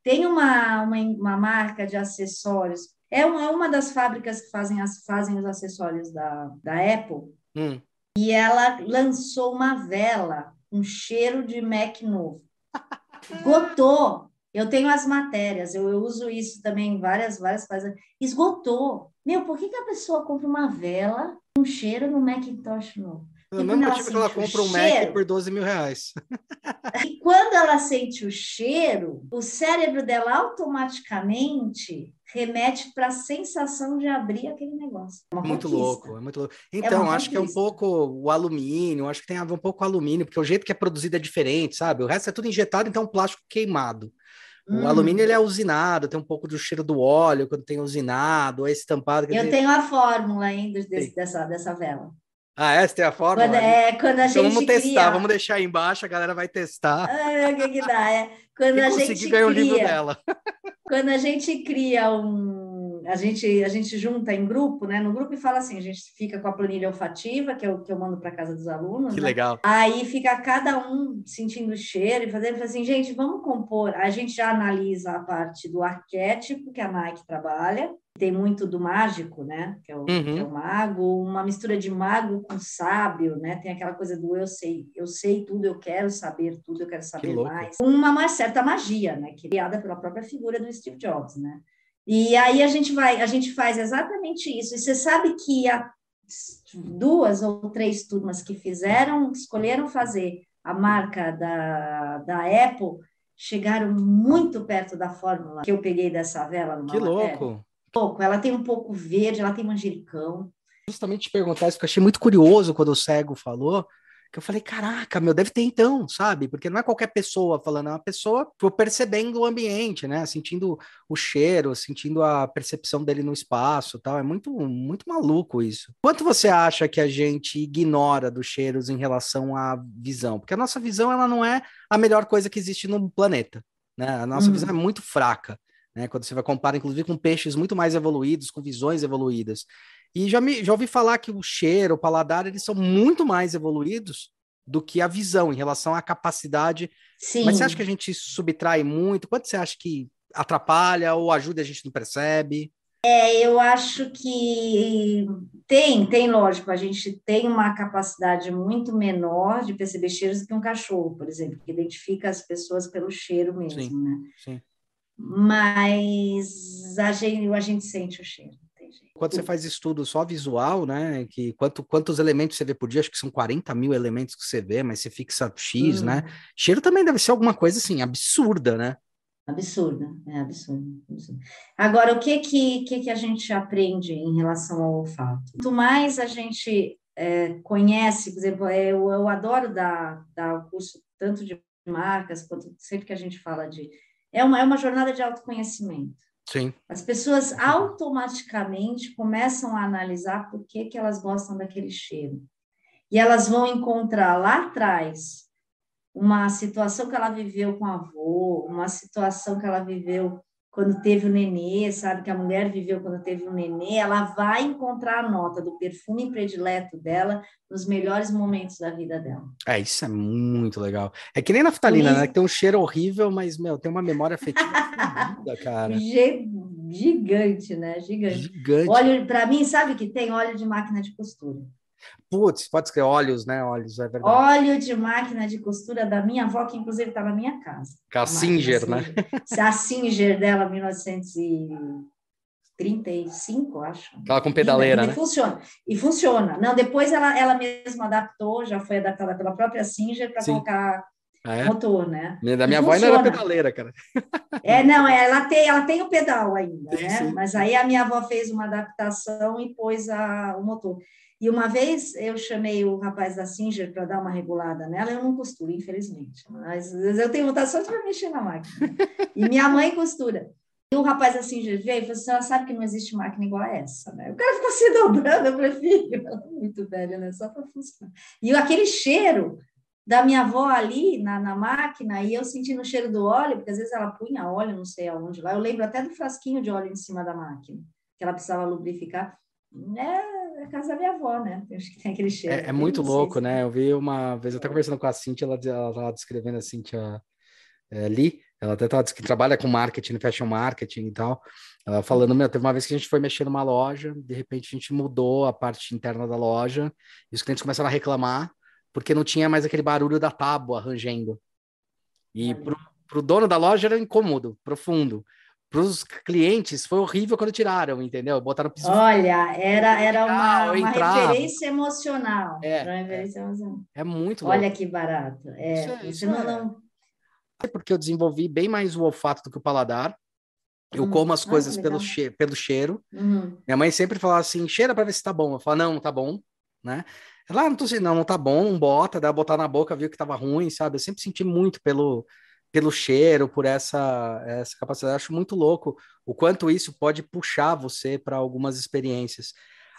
Tem uma, uma, uma marca de acessórios. É uma, é uma das fábricas que fazem, as, fazem os acessórios da, da Apple. Hum. E ela lançou uma vela com cheiro de Mac novo. Esgotou. Eu tenho as matérias, eu, eu uso isso também em várias, várias coisas. Esgotou. Meu, por que, que a pessoa compra uma vela com cheiro no Macintosh novo? No mesmo motivo que ela compra um cheiro, Mac por 12 mil reais. E quando ela sente o cheiro, o cérebro dela automaticamente remete para a sensação de abrir aquele negócio. É muito conquista. louco, é muito louco. É então, é acho que é um pouco o alumínio, acho que tem a ver um pouco com o alumínio, porque o jeito que é produzido é diferente, sabe? O resto é tudo injetado, então é um plástico queimado. O hum. alumínio ele é usinado, tem um pouco do cheiro do óleo quando tem usinado, é estampado. Eu dizer... tenho a fórmula ainda desse, dessa, dessa vela. Ah, essa tem a fórmula? Quando, é, quando a então, gente vamos testar, cria... vamos deixar aí embaixo, a galera vai testar. Ah, o que, que dá? É, quando e a gente cria... o livro dela. Quando a gente cria um a gente, a gente junta em grupo, né? No grupo e fala assim, a gente fica com a planilha olfativa, que é o que eu mando para casa dos alunos. Que né? legal. Aí fica cada um sentindo o cheiro e fazendo assim, gente, vamos compor. A gente já analisa a parte do arquétipo que a Nike trabalha. Tem muito do mágico, né? Que é, o, uhum. que é o mago, uma mistura de mago com sábio, né? Tem aquela coisa do eu sei, eu sei tudo, eu quero saber tudo, eu quero saber mais. Uma certa magia, né? Criada pela própria figura do Steve Jobs, né? E aí a gente vai, a gente faz exatamente isso. E você sabe que há duas ou três turmas que fizeram, escolheram fazer a marca da, da Apple, chegaram muito perto da fórmula que eu peguei dessa vela. Numa que louco! Pouco. Ela tem um pouco verde, ela tem manjericão. Justamente te perguntar isso, que eu achei muito curioso quando o cego falou, que eu falei, caraca, meu, deve ter então, sabe? Porque não é qualquer pessoa falando, é uma pessoa percebendo o ambiente, né? Sentindo o cheiro, sentindo a percepção dele no espaço tal. É muito, muito maluco isso. Quanto você acha que a gente ignora dos cheiros em relação à visão? Porque a nossa visão, ela não é a melhor coisa que existe no planeta, né? A nossa uhum. visão é muito fraca. Né, quando você vai comparar, inclusive, com peixes muito mais evoluídos, com visões evoluídas. E já, me, já ouvi falar que o cheiro, o paladar, eles são muito mais evoluídos do que a visão em relação à capacidade. Sim. Mas você acha que a gente subtrai muito? Quanto você acha que atrapalha ou ajuda e a gente não percebe? É, eu acho que tem, tem, lógico, a gente tem uma capacidade muito menor de perceber cheiros do que um cachorro, por exemplo, que identifica as pessoas pelo cheiro mesmo, sim, né? Sim. Mas a gente, a gente sente o cheiro quando você faz estudo só visual, né? Que quanto, quantos elementos você vê por dia? Acho que são 40 mil elementos que você vê, mas você fixa X, né? Hum. Cheiro também deve ser alguma coisa assim, absurda, né? Absurda, é absurdo, absurdo. Agora, o que que, que que a gente aprende em relação ao olfato? Quanto mais a gente é, conhece, por exemplo, é, eu, eu adoro dar, dar o curso tanto de marcas quanto sempre que a gente fala de... É uma, é uma jornada de autoconhecimento. Sim. As pessoas automaticamente começam a analisar por que, que elas gostam daquele cheiro. E elas vão encontrar lá atrás uma situação que ela viveu com a avô, uma situação que ela viveu quando teve o nenê, sabe? Que a mulher viveu quando teve o nenê, ela vai encontrar a nota do perfume predileto dela nos melhores momentos da vida dela. É, isso é muito legal. É que nem naftalina, né? Que tem um cheiro horrível, mas, meu, tem uma memória afetiva cara. Gigante, né? Gigante. Gigante. Óleo, para mim, sabe que tem óleo de máquina de costura. Putz, pode ser óleos, né? Óleos, é verdade. Óleo de máquina de costura da minha avó, que inclusive está na minha casa. A Singer, né? A Singer dela, 1935, acho. Aquela com pedaleira, e, né? E funciona. E funciona. Não, depois ela, ela mesma adaptou, já foi adaptada pela própria Singer para colocar ah, é? motor, né? Da minha avó ainda era pedaleira, cara. É, não, é, ela tem, ela tem o pedal ainda, sim, né? Sim. Mas aí a minha avó fez uma adaptação e pôs a, o motor. E uma vez eu chamei o rapaz da Singer para dar uma regulada nela, eu não costuro, infelizmente. Mas eu tenho vontade só de mexer na máquina. E minha mãe costura. E o rapaz da Singer veio e falou assim: ela sabe que não existe máquina igual a essa, né? O cara ficou se dobrando, eu falei, filho, é muito velha, né? Só para funcionar. E aquele cheiro da minha avó ali na, na máquina, e eu sentindo o cheiro do óleo, porque às vezes ela punha óleo, não sei aonde lá. Eu lembro até do frasquinho de óleo em cima da máquina, que ela precisava lubrificar. É da casa da minha avó, né? Acho que tem aquele cheiro. É, é muito louco, né? Eu vi uma vez, até conversando com a Cintia, ela, ela tava descrevendo a Cintia é, Lee, ela até tava, que trabalha com marketing, fashion marketing e tal. Ela falando, meu, teve uma vez que a gente foi mexer numa loja, de repente a gente mudou a parte interna da loja, e os clientes começaram a reclamar, porque não tinha mais aquele barulho da tábua rangendo. E pro, pro dono da loja era incômodo, profundo para os clientes foi horrível quando tiraram, entendeu? Botaram piso. Olha, era, era uma, uma referência emocional. É, uma referência é, emocional. é muito Olha louco. que barato. É, isso, é, isso não, é. não... Porque eu desenvolvi bem mais o olfato do que o paladar. Eu hum, como as ah, coisas pelo, che pelo cheiro. Uhum. Minha mãe sempre falava assim: cheira para ver se tá bom. Eu falo, não, tá bom, né? Ela, ah, não tô assim, não, não tá bom, não bota, daí botar na boca, viu que tava ruim, sabe? Eu sempre senti muito pelo, pelo cheiro, por essa, essa capacidade. Eu acho muito louco o quanto isso pode puxar você para algumas experiências.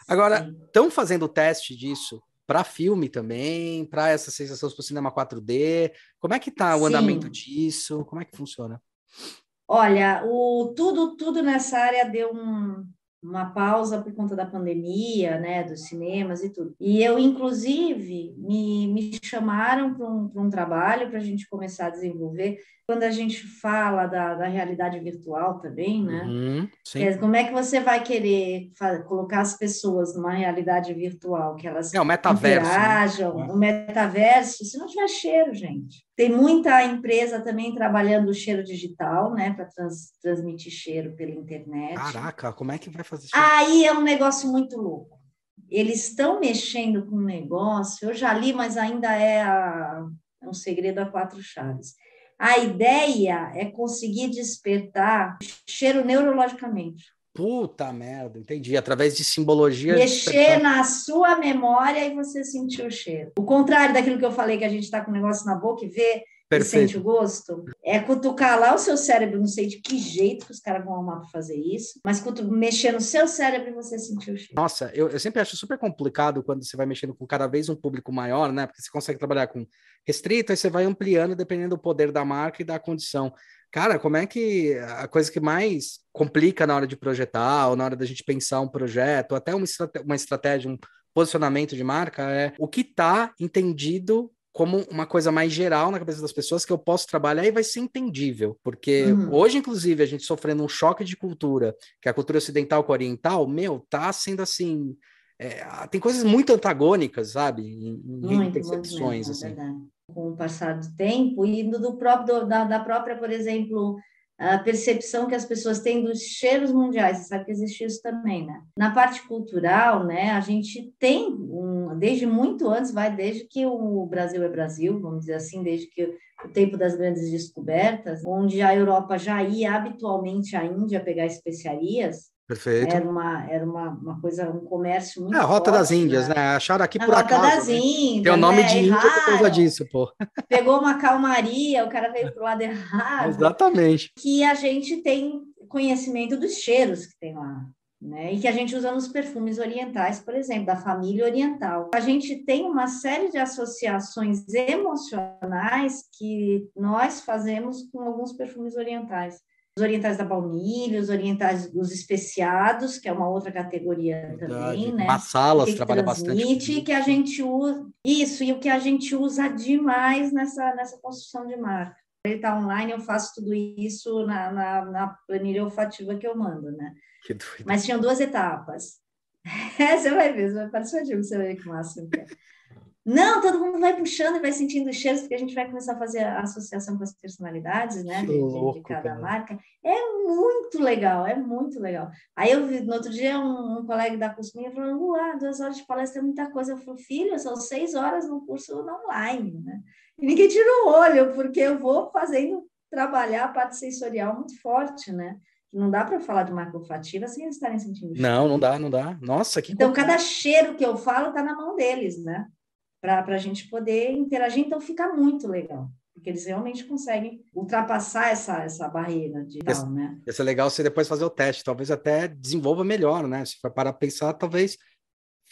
Agora, estão fazendo teste disso para filme também, para essas sensações para o cinema 4D? Como é que está o andamento disso? Como é que funciona? Olha, o tudo tudo nessa área deu um, uma pausa por conta da pandemia, né, dos cinemas e tudo. E eu, inclusive, me, me chamaram para um, um trabalho para a gente começar a desenvolver quando a gente fala da, da realidade virtual também, né? Uhum, é, como é que você vai querer colocar as pessoas numa realidade virtual, que elas é, o metaverso, né? interajam, né? o metaverso, se não tiver cheiro, gente. Tem muita empresa também trabalhando o cheiro digital, né, para trans, transmitir cheiro pela internet. Caraca, como é que vai fazer isso? Aí é um negócio muito louco. Eles estão mexendo com um negócio, eu já li, mas ainda é, a, é um segredo a quatro chaves a ideia é conseguir despertar cheiro neurologicamente. Puta merda, entendi. Através de simbologia. Mexer despertar... na sua memória e você sentir o cheiro. O contrário daquilo que eu falei, que a gente está com o negócio na boca e vê Perfeito. sente o gosto, é cutucar lá o seu cérebro, não sei de que jeito que os caras vão arrumar para fazer isso, mas cutu mexer no seu cérebro você sentir o cheiro. Nossa, eu, eu sempre acho super complicado quando você vai mexendo com cada vez um público maior, né? Porque você consegue trabalhar com restrito, aí você vai ampliando dependendo do poder da marca e da condição. Cara, como é que a coisa que mais complica na hora de projetar, ou na hora da gente pensar um projeto, ou até uma, estrate uma estratégia, um posicionamento de marca, é o que está entendido como uma coisa mais geral na cabeça das pessoas que eu posso trabalhar e vai ser entendível, porque uhum. hoje, inclusive, a gente sofrendo um choque de cultura, que é a cultura ocidental com a oriental, meu, tá sendo assim. É, tem coisas muito antagônicas, sabe? Em, muito, percepções, muito mesmo, assim. É com o passar do tempo e do próprio, da, da própria, por exemplo, a percepção que as pessoas têm dos cheiros mundiais, você sabe que existe isso também, né? Na parte cultural, né, a gente tem, um, desde muito antes, vai desde que o Brasil é Brasil, vamos dizer assim, desde que o tempo das grandes descobertas, onde a Europa já ia habitualmente à Índia pegar especiarias, Perfeito. Era uma, era uma, uma coisa, um comércio muito. É a Rota forte, das Índias, né? né? Acharam aqui a por Rota acaso. Das né? Índias, Tem o nome né? de Índia por causa disso, pô. Pegou uma calmaria, o cara veio para o lado errado. Exatamente. Que a gente tem conhecimento dos cheiros que tem lá. Né? E que a gente usa nos perfumes orientais, por exemplo, da família oriental. A gente tem uma série de associações emocionais que nós fazemos com alguns perfumes orientais os orientais da baunilha, os orientais dos especiados, que é uma outra categoria Verdade. também, né? Massalas trabalha bastante. que a gente usa isso e o que a gente usa demais nessa nessa construção de marca. Ele está online, eu faço tudo isso na, na, na, planilha olfativa que eu mando, né? Mas tinham duas etapas. Você vai ver, você vai participar de você vai ver que massa. Não, todo mundo vai puxando e vai sentindo cheiros, porque a gente vai começar a fazer a associação com as personalidades, né, de, louco, de, cada cara. marca. É muito legal, é muito legal. Aí eu vi, no outro dia, um, um colega da curso minha falou, ah, duas horas de palestra é muita coisa. Eu falei, filho, são seis horas no curso online, né? E ninguém tira o olho, porque eu vou fazendo trabalhar a parte sensorial muito forte, né? Não dá para falar de marca olfativa sem eles estarem sentindo cheiro. Não, não dá, não dá. Nossa, que Então, cada cheiro que eu falo está na mão deles, né? Para a gente poder interagir. Então, fica muito legal, porque eles realmente conseguem ultrapassar essa, essa barreira de tal, né? Ia ser legal você depois fazer o teste, talvez até desenvolva melhor, né? Se for para pensar, talvez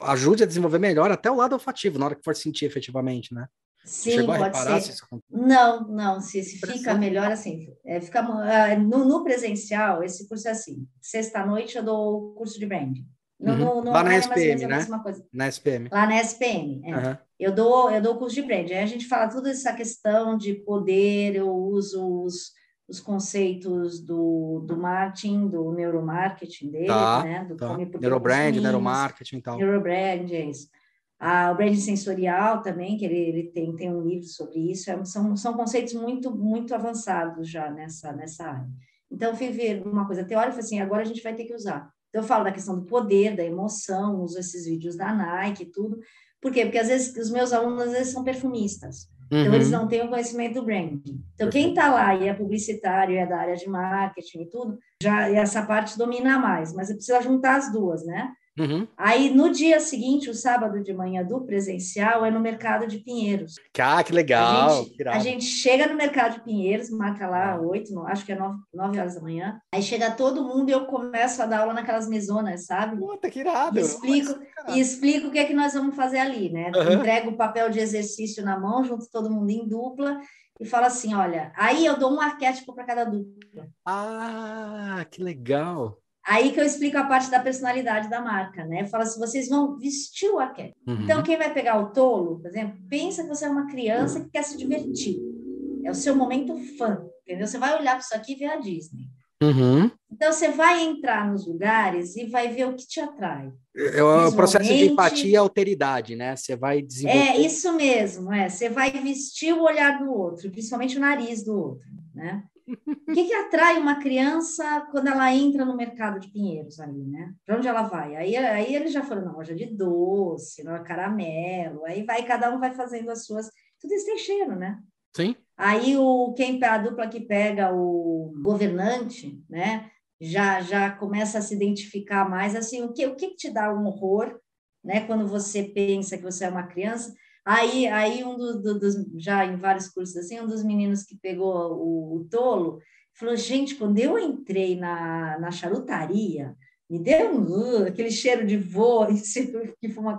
ajude a desenvolver melhor até o lado olfativo, na hora que for sentir efetivamente, né? Sim, pode ser. Se não, não, se, se fica melhor assim, é, fica, uh, no, no, presencial, esse curso é assim, sexta-noite eu dou o curso de branding, No, Uhum. no, Lá na é SPM, né? Na SPM. Lá na SPM, é. Aham. Eu dou, eu dou curso de brand. Aí a gente fala toda essa questão de poder, eu uso os, os conceitos do, do marketing, do neuromarketing dele, Tá, né? Do Tá. Neurobrand, neuromarketing e tal. Neurobrand, é isso. Ah, o branding sensorial também, que ele, ele tem, tem um livro sobre isso, é- são, são conceitos muito, muito avançados já nessa, nessa área. Então, eu fui ver uma coisa teórica assim, agora a gente vai ter que usar. Então, eu falo da questão do poder, da emoção, uso esses vídeos da Nike e tudo. Por quê? Porque às vezes os meus alunos às vezes são perfumistas. Então, eles Uhum. não têm o conhecimento do branding. Então, quem está lá e é publicitário, é da área de marketing e tudo, já essa parte domina mais, mas precisa juntar as duas, né? Uhum. Aí, no dia seguinte, o sábado de manhã do presencial, é no Mercado de Pinheiros. Ah, que legal. A gente, que a gente chega no Mercado de Pinheiros, marca lá oito, não- acho que é nove, horas da manhã. Aí chega todo mundo e eu começo a dar aula naquelas mesonas, sabe? Puta, que irado. E explico, e explico o que é que nós vamos fazer ali, né? Aham. Entrego o papel de exercício na mão, junto todo mundo em dupla, e falo assim: olha, aí eu dou um arquétipo para cada dupla. Ah, que legal. Aí que eu explico a parte da personalidade da marca, né? Eu falo assim: vocês vão vestir o arquétipo. Uhum. Então, quem vai pegar o tolo, por exemplo, pensa que você é uma criança que quer se divertir. É o seu momento fã, entendeu? Você vai olhar para isso aqui e ver a Disney. Uhum. Então, você vai entrar nos lugares e vai ver o que te atrai. É o processo de empatia e alteridade, né? Você vai desenvolver. É isso mesmo, é. Você vai vestir o olhar do outro, principalmente o nariz do outro, né? O que, que atrai uma criança quando ela entra no mercado de Pinheiros ali, né? Para onde ela vai? Aí, aí eles já foram na loja de doce, no caramelo, aí vai, cada um vai fazendo as suas. Tudo isso tem cheiro, né? Sim. Aí o quem a dupla que pega o governante, né, já já começa a se identificar mais assim, o que o que que te dá um horror, né, quando você pensa que você é uma criança? Aí aí um do- do- dos já em vários cursos assim, um dos meninos que pegou o, o tolo falou: "Gente, quando eu entrei na, na charutaria, me deu um, uh, aquele cheiro de vô que fuma,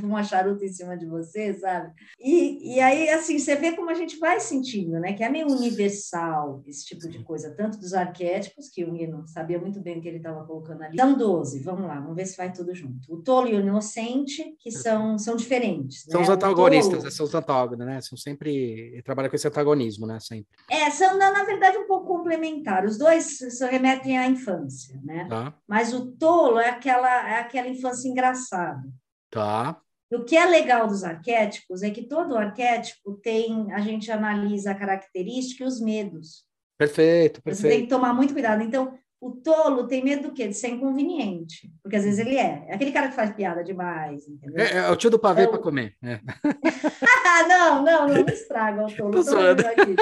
fuma charuto em cima de você, sabe? E, e aí, assim, você vê como a gente vai sentindo, né? Que é meio universal esse tipo de coisa, tanto dos arquétipos, que o Nino sabia muito bem o que ele estava colocando ali. São 12, vamos lá, vamos ver se vai tudo junto. O tolo e o inocente, que são, são diferentes. São né? os antagonistas, tolo- são os antagônicos, né? São sempre. Trabalha com esse antagonismo, né? Sempre. É, são, na, na verdade, um pouco complementar. Os dois se remetem à infância, né? Tá. Mas o tolo é aquela, é aquela infância engraçada. Tá. O que é legal dos arquétipos é que todo arquétipo tem, a gente analisa a característica e os medos. Perfeito, Você tem perfeito. que tomar muito cuidado. Então, o tolo tem medo do quê? De ser inconveniente. Porque às vezes ele é. É aquele cara que faz piada demais, entendeu? É, é o tio do pavê Eu- para comer. É. Não, não, não me estraga o tolo. Tô Tô aqui.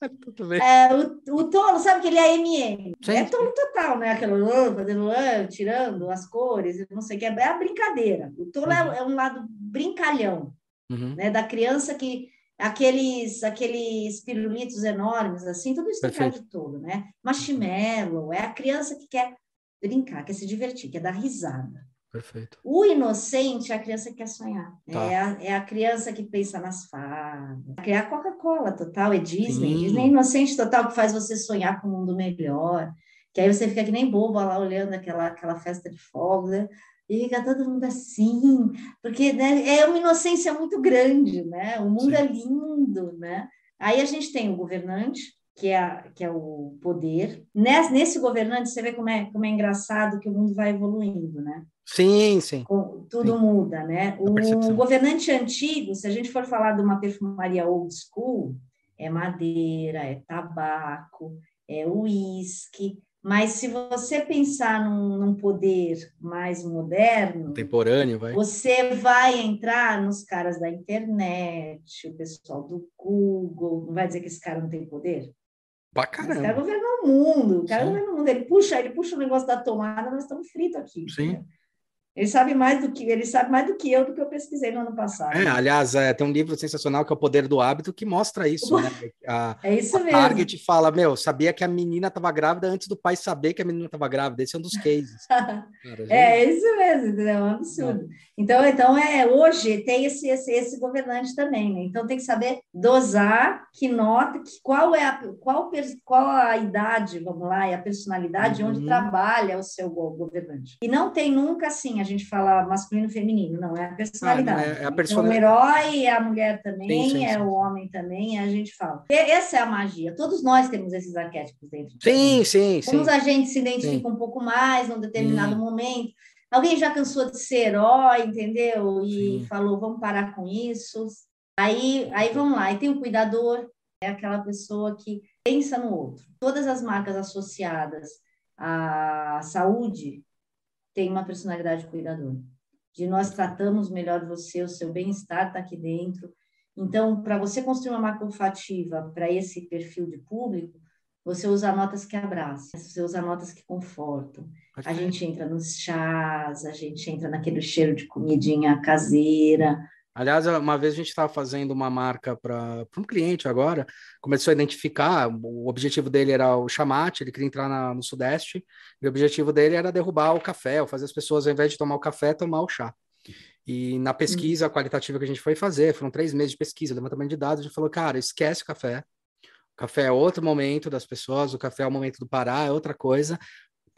Tudo bem. É, o, o tolo, sabe que ele é MM. Sim. É tolo total, né? Aquele fazendo tirando as cores, não sei o que. É a brincadeira. O tolo é, Uhum. é um lado brincalhão. Uhum. né, da criança que aqueles aqueles pirulitos enormes assim, tudo isso tem cara Perfeito. de tolo, né? Marshmallow, é a criança que quer brincar, quer se divertir, quer dar risada. Perfeito. O inocente é a criança que quer sonhar. Tá. É, a, é a criança que pensa nas fadas. É a Coca-Cola total, é Disney. Sim. Disney é inocente total que faz você sonhar com um mundo melhor. Que aí você fica que nem boba lá olhando aquela, aquela festa de fogos, né? E fica todo mundo assim, porque né, é uma inocência muito grande, né? O mundo Sim. é lindo, né? Aí a gente tem o governante, que é, a- que é o poder. Nesse, nesse governante, você vê como é, como é engraçado que o mundo vai evoluindo, né? Sim, sim. Tudo Sim. muda, né? O governante antigo, se a gente for falar de uma perfumaria old school, é madeira, é tabaco, é uísque. Mas se você pensar num, num poder mais moderno, Contemporâneo, vai. você vai entrar nos caras da internet, o pessoal do Google. Não vai dizer que esse cara não tem poder? Pra Esse cara governa o mundo. O cara Sim. governa o mundo. Ele puxa, ele puxa o negócio da tomada, nós estamos fritos aqui. Sim. entendeu? Ele sabe mais do que ele sabe mais do que eu do que eu pesquisei no ano passado. É, aliás, é, tem um livro sensacional que é o Poder do Hábito que mostra isso, né? A, é isso a mesmo. Target fala, meu, sabia que a menina estava grávida antes do pai saber que a menina estava grávida. Esse é um dos cases. Cara, é isso mesmo, é um absurdo. É. Então, então é hoje tem esse, esse, esse governante também, né? Então tem que saber dosar, que nota, que qual é a qual, qual a idade, vamos lá, e a personalidade uhum. onde trabalha o seu governante. E não tem nunca assim, a gente fala masculino feminino, não, é a personalidade. Ah, é, é a. Então, o herói é a mulher também, sim, sim, é sim. o homem também, a gente fala. E essa é a magia. Todos nós temos esses arquétipos dentro. De sim, sim, sim. Uns a gente se identifica um pouco mais num determinado momento. Alguém já cansou de ser herói, entendeu? E falou, vamos parar com isso. Aí, aí vamos lá. E tem o cuidador, é aquela pessoa que pensa no outro. Todas as marcas associadas à saúde tem uma personalidade cuidadora. De nós tratamos melhor você, o seu bem-estar está aqui dentro. Então, para você construir uma marca olfativa para esse perfil de público, você usa notas que abraçam, você usa notas que confortam. A gente entra nos chás, a gente entra naquele cheiro de comidinha caseira, Aliás, uma vez a gente estava fazendo uma marca para um cliente agora, começou a identificar, o objetivo dele era o chamate, ele queria entrar na, no Sudeste, e o objetivo dele era derrubar o café, ou fazer as pessoas, ao invés de tomar o café, tomar o chá. E na pesquisa uhum. qualitativa que a gente foi fazer, foram três meses de pesquisa, levantamento de dados, a gente falou, cara, esquece o café. O café é outro momento das pessoas, o café é o momento do parar, é outra coisa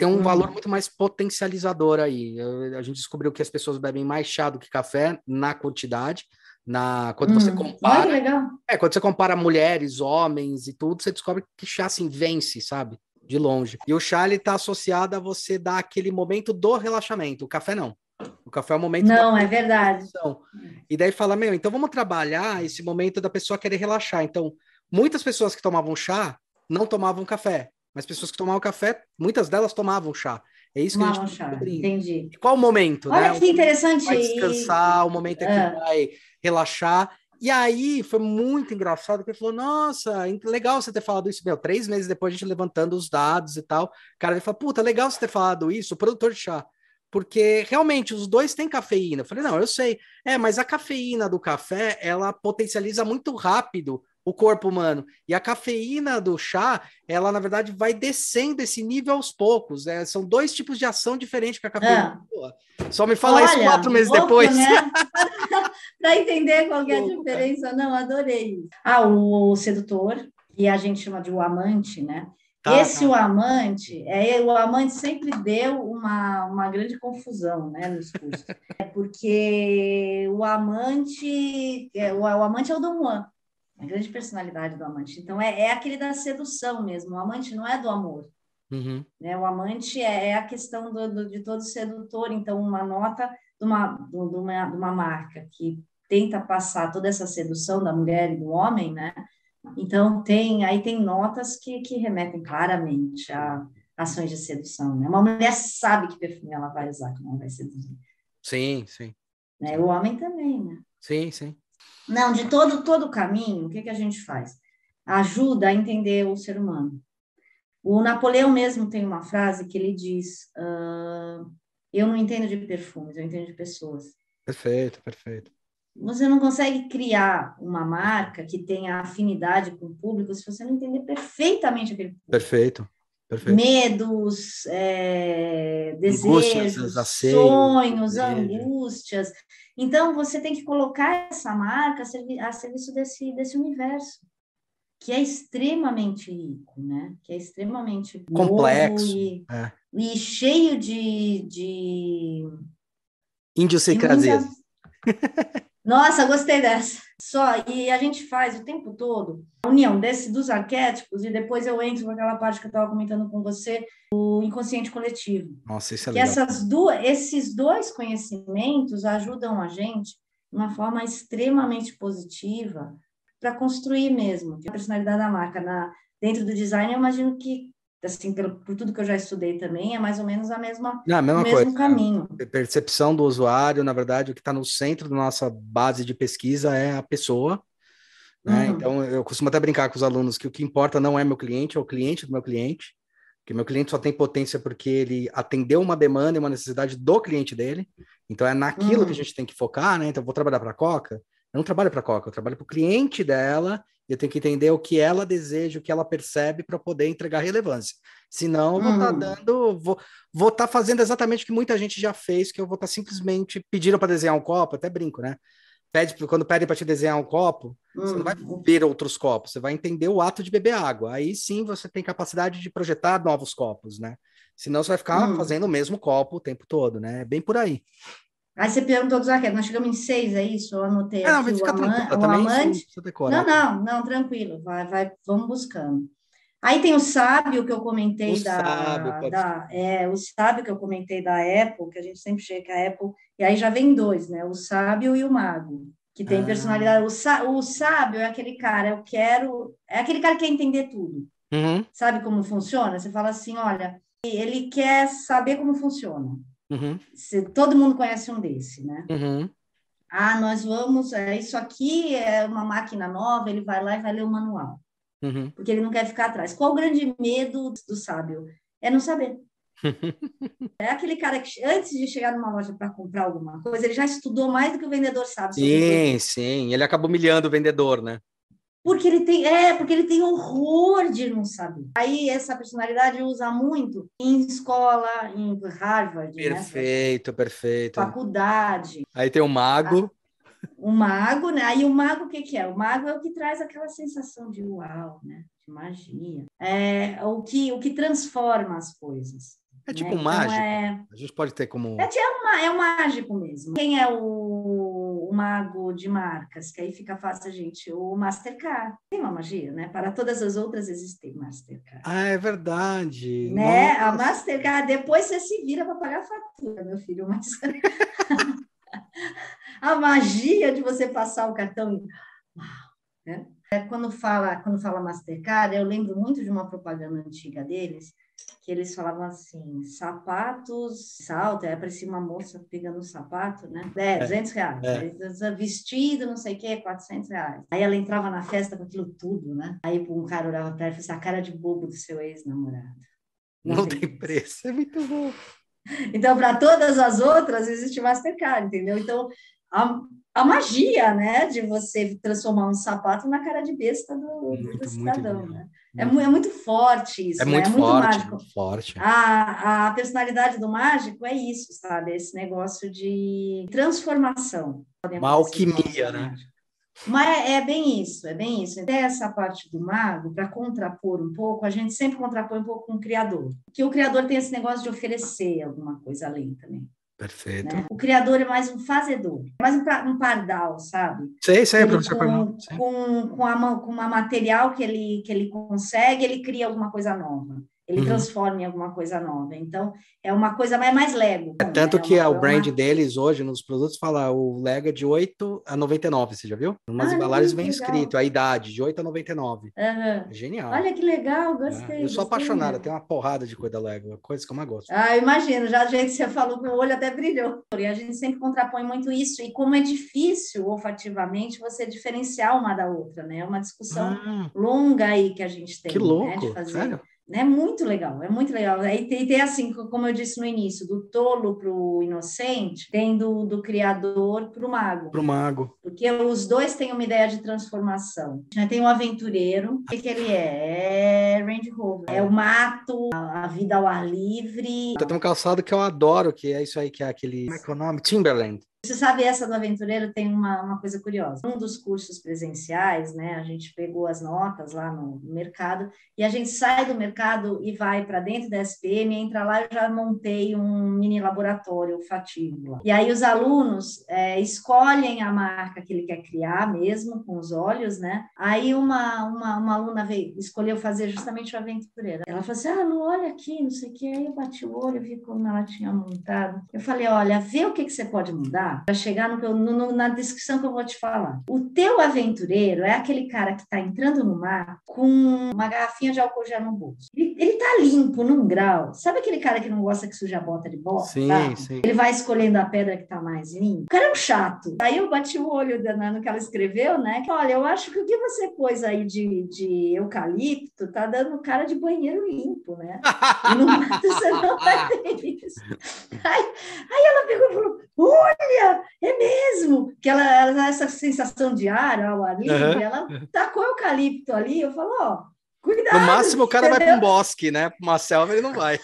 tem um valor uhum. muito mais potencializador aí. A gente descobriu que as pessoas bebem mais chá do que café na quantidade. Na, quando você hum, compara. Olha, legal. É, quando você compara mulheres, homens e tudo, você descobre que chá assim vence, sabe? De longe. E o chá ele tá associado a você dar aquele momento do relaxamento. O café não. O café é o momento Não, é verdade. E daí fala, meu, então vamos trabalhar esse momento da pessoa querer relaxar. Então, muitas pessoas que tomavam chá não tomavam café. Mas pessoas que tomavam café, muitas delas tomavam chá. É isso que a gente chá, entendi. E qual o momento, Olha né? que interessante. Vai descansar, o momento é que ah. vai relaxar. E aí foi muito engraçado, porque ele falou: Nossa, legal você ter falado isso. Meu, três meses depois a gente levantando os dados e tal. O cara ele falou: Puta, legal você ter falado isso, o produtor de chá. Porque realmente os dois têm cafeína. Eu falei: Não, eu sei. É, mas a cafeína do café ela potencializa muito rápido o corpo humano. E a cafeína do chá, ela na verdade vai descendo esse nível aos poucos. É, são dois tipos de ação diferentes que a cafeína. É. Só me fala Olha, isso quatro meses louco, depois. Né? Para entender qual é a diferença. Não, adorei. Ah, o, o sedutor, que a gente chama de o amante, né? Tá, Esse tá. o amante, é, o amante sempre deu uma, uma grande confusão né, nos cursos. é porque o amante, é, o, o amante é o Dom Juan, a grande personalidade do amante. Então, é, é aquele da sedução mesmo. O amante não é do amor. Uhum. Né? O amante é, é a questão do, do, de todo sedutor. Então, uma nota de uma, de, uma, de uma marca que tenta passar toda essa sedução da mulher e do homem, né? Então, tem aí tem notas que, que remetem claramente a ações de sedução. Né? Uma mulher sabe que perfume ela vai usar, que não vai seduzir. Sim, sim. Né? O homem também, né? Sim, sim. Não, de todo todo o caminho, o que, que a gente faz? Ajuda a entender o ser humano. O Napoleão mesmo tem uma frase que ele diz: uh, Eu não entendo de perfumes, eu entendo de pessoas. Perfeito, perfeito. Você não consegue criar uma marca que tenha afinidade com o público se você não entender perfeitamente aquele público. Perfeito. Perfeito. Medos, é, desejos, sonhos, angústias. Então, você tem que colocar essa marca a serviço desse, desse universo, que é extremamente rico, né? Que é extremamente complexo e, é. e, cheio de. de... Idiosincrasias. Nossa, gostei dessa. Só, e a gente faz o tempo todo a união desse dos arquétipos, e depois eu entro naquela parte que eu estava comentando com você, o inconsciente coletivo. Nossa, isso é que Essas duas, esses dois conhecimentos ajudam a gente de uma forma extremamente positiva para construir mesmo a personalidade da marca. Na, dentro do design, eu imagino que assim, pelo, por tudo que eu já estudei também, é mais ou menos a mesma, Não, a mesma o mesmo coisa. caminho. A percepção do usuário, na verdade, o que está no centro da nossa base de pesquisa é a pessoa. Né? Uhum. Então, eu costumo até brincar com os alunos que o que importa não é meu cliente, é o cliente do meu cliente. Porque meu cliente só tem potência porque ele atendeu uma demanda e uma necessidade do cliente dele. Então é naquilo uhum. que a gente tem que focar, né? Então vou trabalhar para a Coca, eu não trabalho para a Coca, eu trabalho para o cliente dela eu tenho que entender o que ela deseja, o que ela percebe para poder entregar relevância. Senão, eu vou estar tá uhum. dando, vou vou estar tá fazendo exatamente o que muita gente já fez, que eu vou estar tá simplesmente pedindo para desenhar um copo, até brinco, né? Pede, quando pedem para te desenhar um copo, uhum. você não vai hum. ver outros copos, você vai entender o ato de beber água. Aí sim você tem capacidade de projetar novos copos, né? Senão você vai ficar uhum. fazendo o mesmo copo o tempo todo, né? É bem por aí. Aí você perguntou dos raquetes, nós chegamos em seis, é isso? Eu anotei ah, aqui o, ama o amante. Não, não, não, tranquilo, vai, vai, vamos buscando. Aí tem o sábio que eu comentei o da, sábio, da é, o sábio que eu comentei da Apple, que a gente sempre chega a Apple, e aí já vem dois, né? O sábio e o mago, que tem ah. personalidade. O, o sábio é aquele cara, eu quero, é aquele cara que quer entender tudo. Uhum. Sabe como funciona? Você fala assim, olha, ele quer saber como funciona. Uhum. Se, todo mundo conhece um desse, né? Uhum. Ah, nós vamos. É, isso aqui é uma máquina nova, ele vai lá e vai ler o manual. Uhum. Porque ele não quer ficar atrás. Qual o grande medo do sábio? É não saber. é aquele cara que, antes de chegar numa loja para comprar alguma coisa, ele já estudou mais do que o vendedor sabe. Sim, sim. Ele acaba humilhando o vendedor, né? Porque ele tem, é, porque ele tem horror de não saber. Aí essa personalidade usa muito em escola, em Harvard, né? perfeito, né? perfeito. Faculdade. Aí tem o mago. O mago, né? Aí o mago o que, que é? O mago é o que traz aquela sensação de uau, né? De magia. É o que o que transforma as coisas. É tipo né? um mágico. Então, é... A gente pode ter como. É, é, uma, é um mágico mesmo. Quem é o, o mago de marcas? Que aí fica fácil a gente. O Mastercard. Tem uma magia, né? Para todas as outras existem Mastercard. Ah, é verdade. Né? Nossa. A Mastercard, depois você se vira para pagar a fatura, meu filho. Mas a magia de você passar o cartão. Uau, né? É, quando fala quando fala Mastercard, eu lembro muito de uma propaganda antiga deles que eles falavam assim, sapatos, salto, aí aparecia uma moça pegando um sapato, né? É, 200 reais. É. Vestido, não sei o quê, 400 reais. Aí ela entrava na festa com aquilo tudo, né? Aí um cara olhava para ela e falava assim, a cara de bobo do seu ex-namorado. Não, não, tem, preço, é muito bom. Então, para todas as outras, existe Mastercard, entendeu? Então, a, a magia, né, de você transformar um sapato na cara de besta do, muito, do cidadão, né? É, é, muito forte isso, é muito, né? é muito forte, mágico. Muito forte. A, a personalidade do mágico é isso, sabe? Esse negócio de transformação. Uma alquimia, né? Mas é, é, bem isso, é bem isso. Até essa parte do mago, para contrapor um pouco, a gente sempre contrapõe um pouco com o criador. Que o criador tem esse negócio de oferecer alguma coisa além também. Perfeito. Né? O criador é mais um fazedor, mais um, um pardal, sabe? Sei, sei, ele, professor. Com, com, com, a, com uma material que ele, que ele consegue, ele cria alguma coisa nova ele uhum. transforma em alguma coisa nova. Então, é uma coisa mais, mais Lego. É tanto né? que é o brand uma... deles hoje nos produtos fala o Lego é de 8 a 99, você já viu? Umas ah, embalagens bem escrito, a idade, de 8 a 99. Uhum. É genial. Olha que legal, gostei. É. Eu sou gostei, apaixonada, tem uma porrada de coisa da Lego, coisa que eu mais gosto. Ah, imagino, já jeito que você falou, meu olho até brilhou. E a gente sempre contrapõe muito isso, e como é difícil, olfativamente, você diferenciar uma da outra, né? É uma discussão ah, longa aí que a gente tem. Que louco, né, de fazer. sério? É muito legal, é muito legal. E tem, tem assim, como eu disse no início, do tolo para o inocente, tem do, do criador para o mago. Para o mago. Porque os dois têm uma ideia de transformação. Tem o aventureiro, o que, que ele é? É Range Rover. É o mato, a, a vida ao ar livre. Tem um calçado que eu adoro, que é isso aí, que é aquele... Como é que é o nome? Timberland. Você sabe, essa do aventureiro tem uma, uma coisa curiosa. Um dos cursos presenciais, né, a gente pegou as notas lá no mercado e a gente sai do mercado e vai para dentro da SPM, entra lá, eu já montei um mini laboratório olfativo. E aí os alunos é, escolhem a marca que ele quer criar mesmo, com os olhos, né? Aí uma, uma, uma aluna veio, escolheu fazer justamente o aventureiro. Ela falou assim, ah, não, olha aqui, não sei o que. Aí eu bati o olho, vi como ela tinha montado. Eu falei, olha, vê o que, que você pode mudar mar para chegar no, no, na descrição que eu vou te falar. O teu aventureiro é aquele cara que está entrando no mar com uma garrafinha de álcool gel no bolso. Ele, ele tá limpo num grau. Sabe aquele cara que não gosta que suja a bota de bota? Sim, sabe? sim. Ele vai escolhendo a pedra que tá mais limpa. O cara é um chato. Aí eu bati o olho no que ela escreveu, né? Que olha, eu acho que o que você pôs aí de, de eucalipto tá dando cara de banheiro limpo, né? E no mato você não vai ter isso. Aí, aí ela pegou e falou: Olha, é mesmo! Que ela, ela essa sensação de ar ao ar livre, uhum. ela tacou eucalipto ali. Eu falo: Ó, Cuidado, no máximo o cara entendeu? vai para um bosque, né? Para uma selva ele não vai.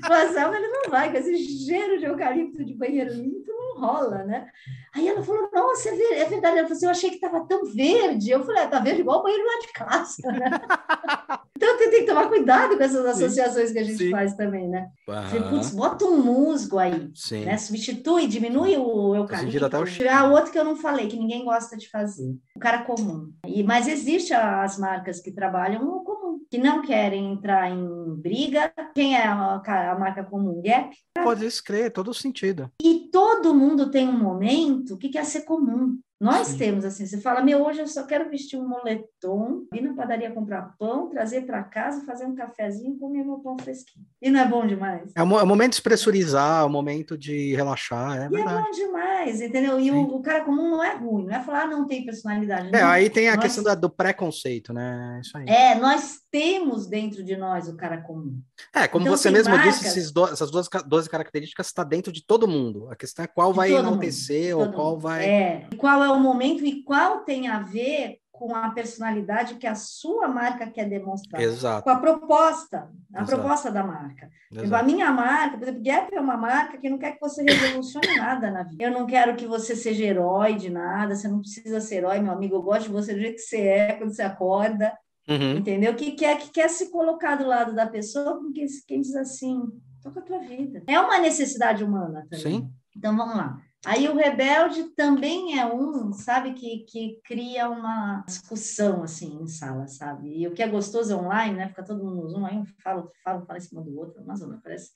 para uma selva ele não vai, com esse cheiro de eucalipto de banheiro limpo rola, né? Aí ela falou, nossa, é, é verdade. Ela falou assim, eu achei que estava tão verde. Eu falei, ah, tá verde igual o banheiro lá de casa, né? então tem que tomar cuidado com essas associações Sim. que a gente Sim. faz também, né? Uhum. Falei, putz, bota um musgo aí, Sim. né? Substitui, diminui o eucalipto. Até o... Ah, outro que eu não falei, que ninguém gosta de fazer. O cara comum. E, mas existe as marcas que trabalham comum, que não querem entrar em briga. Quem é a, a marca comum? Gap? Pode escrever, todo sentido. E todo mundo tem um momento que quer ser comum. Nós Sim. temos assim, você fala, meu, hoje eu só quero vestir um moletom, ir na padaria comprar pão, trazer para casa, fazer um cafezinho, comer meu pão fresquinho. E não é bom demais? É o, é o momento de pressurizar, é o momento de relaxar, é e verdade. é bom demais, entendeu? E o, o, cara comum não é ruim, não é falar, ah, não tem personalidade. É, não. aí tem a nós... questão da, do preconceito, né? Isso aí. É, nós temos dentro de nós o cara comum. É, como então, você mesmo marcas... disse, do, essas duas, 12 características está dentro de todo mundo. A questão é qual vai enaltecer ou qual mundo. vai. É, qual é o momento e qual tem a ver com a personalidade que a sua marca quer demonstrar. Exato. Com a proposta, a Exato. proposta da marca. Exato. A minha marca, por exemplo, Gap é uma marca que não quer que você revolucione nada na vida. Eu não quero que você seja herói de nada, você não precisa ser herói, meu amigo, eu gosto de você do jeito que você é, quando você acorda, uhum. entendeu? Que quer, que quer se colocar do lado da pessoa, porque quem diz assim, toca a tua vida. É uma necessidade humana também. Sim. Então, vamos lá. Aí o rebelde também é um, sabe, que, que cria uma discussão, assim, em sala, sabe? E o que é gostoso é online, né? Fica todo mundo no Zoom, aí um fala, fala, fala em cima do outro, mas não, parece,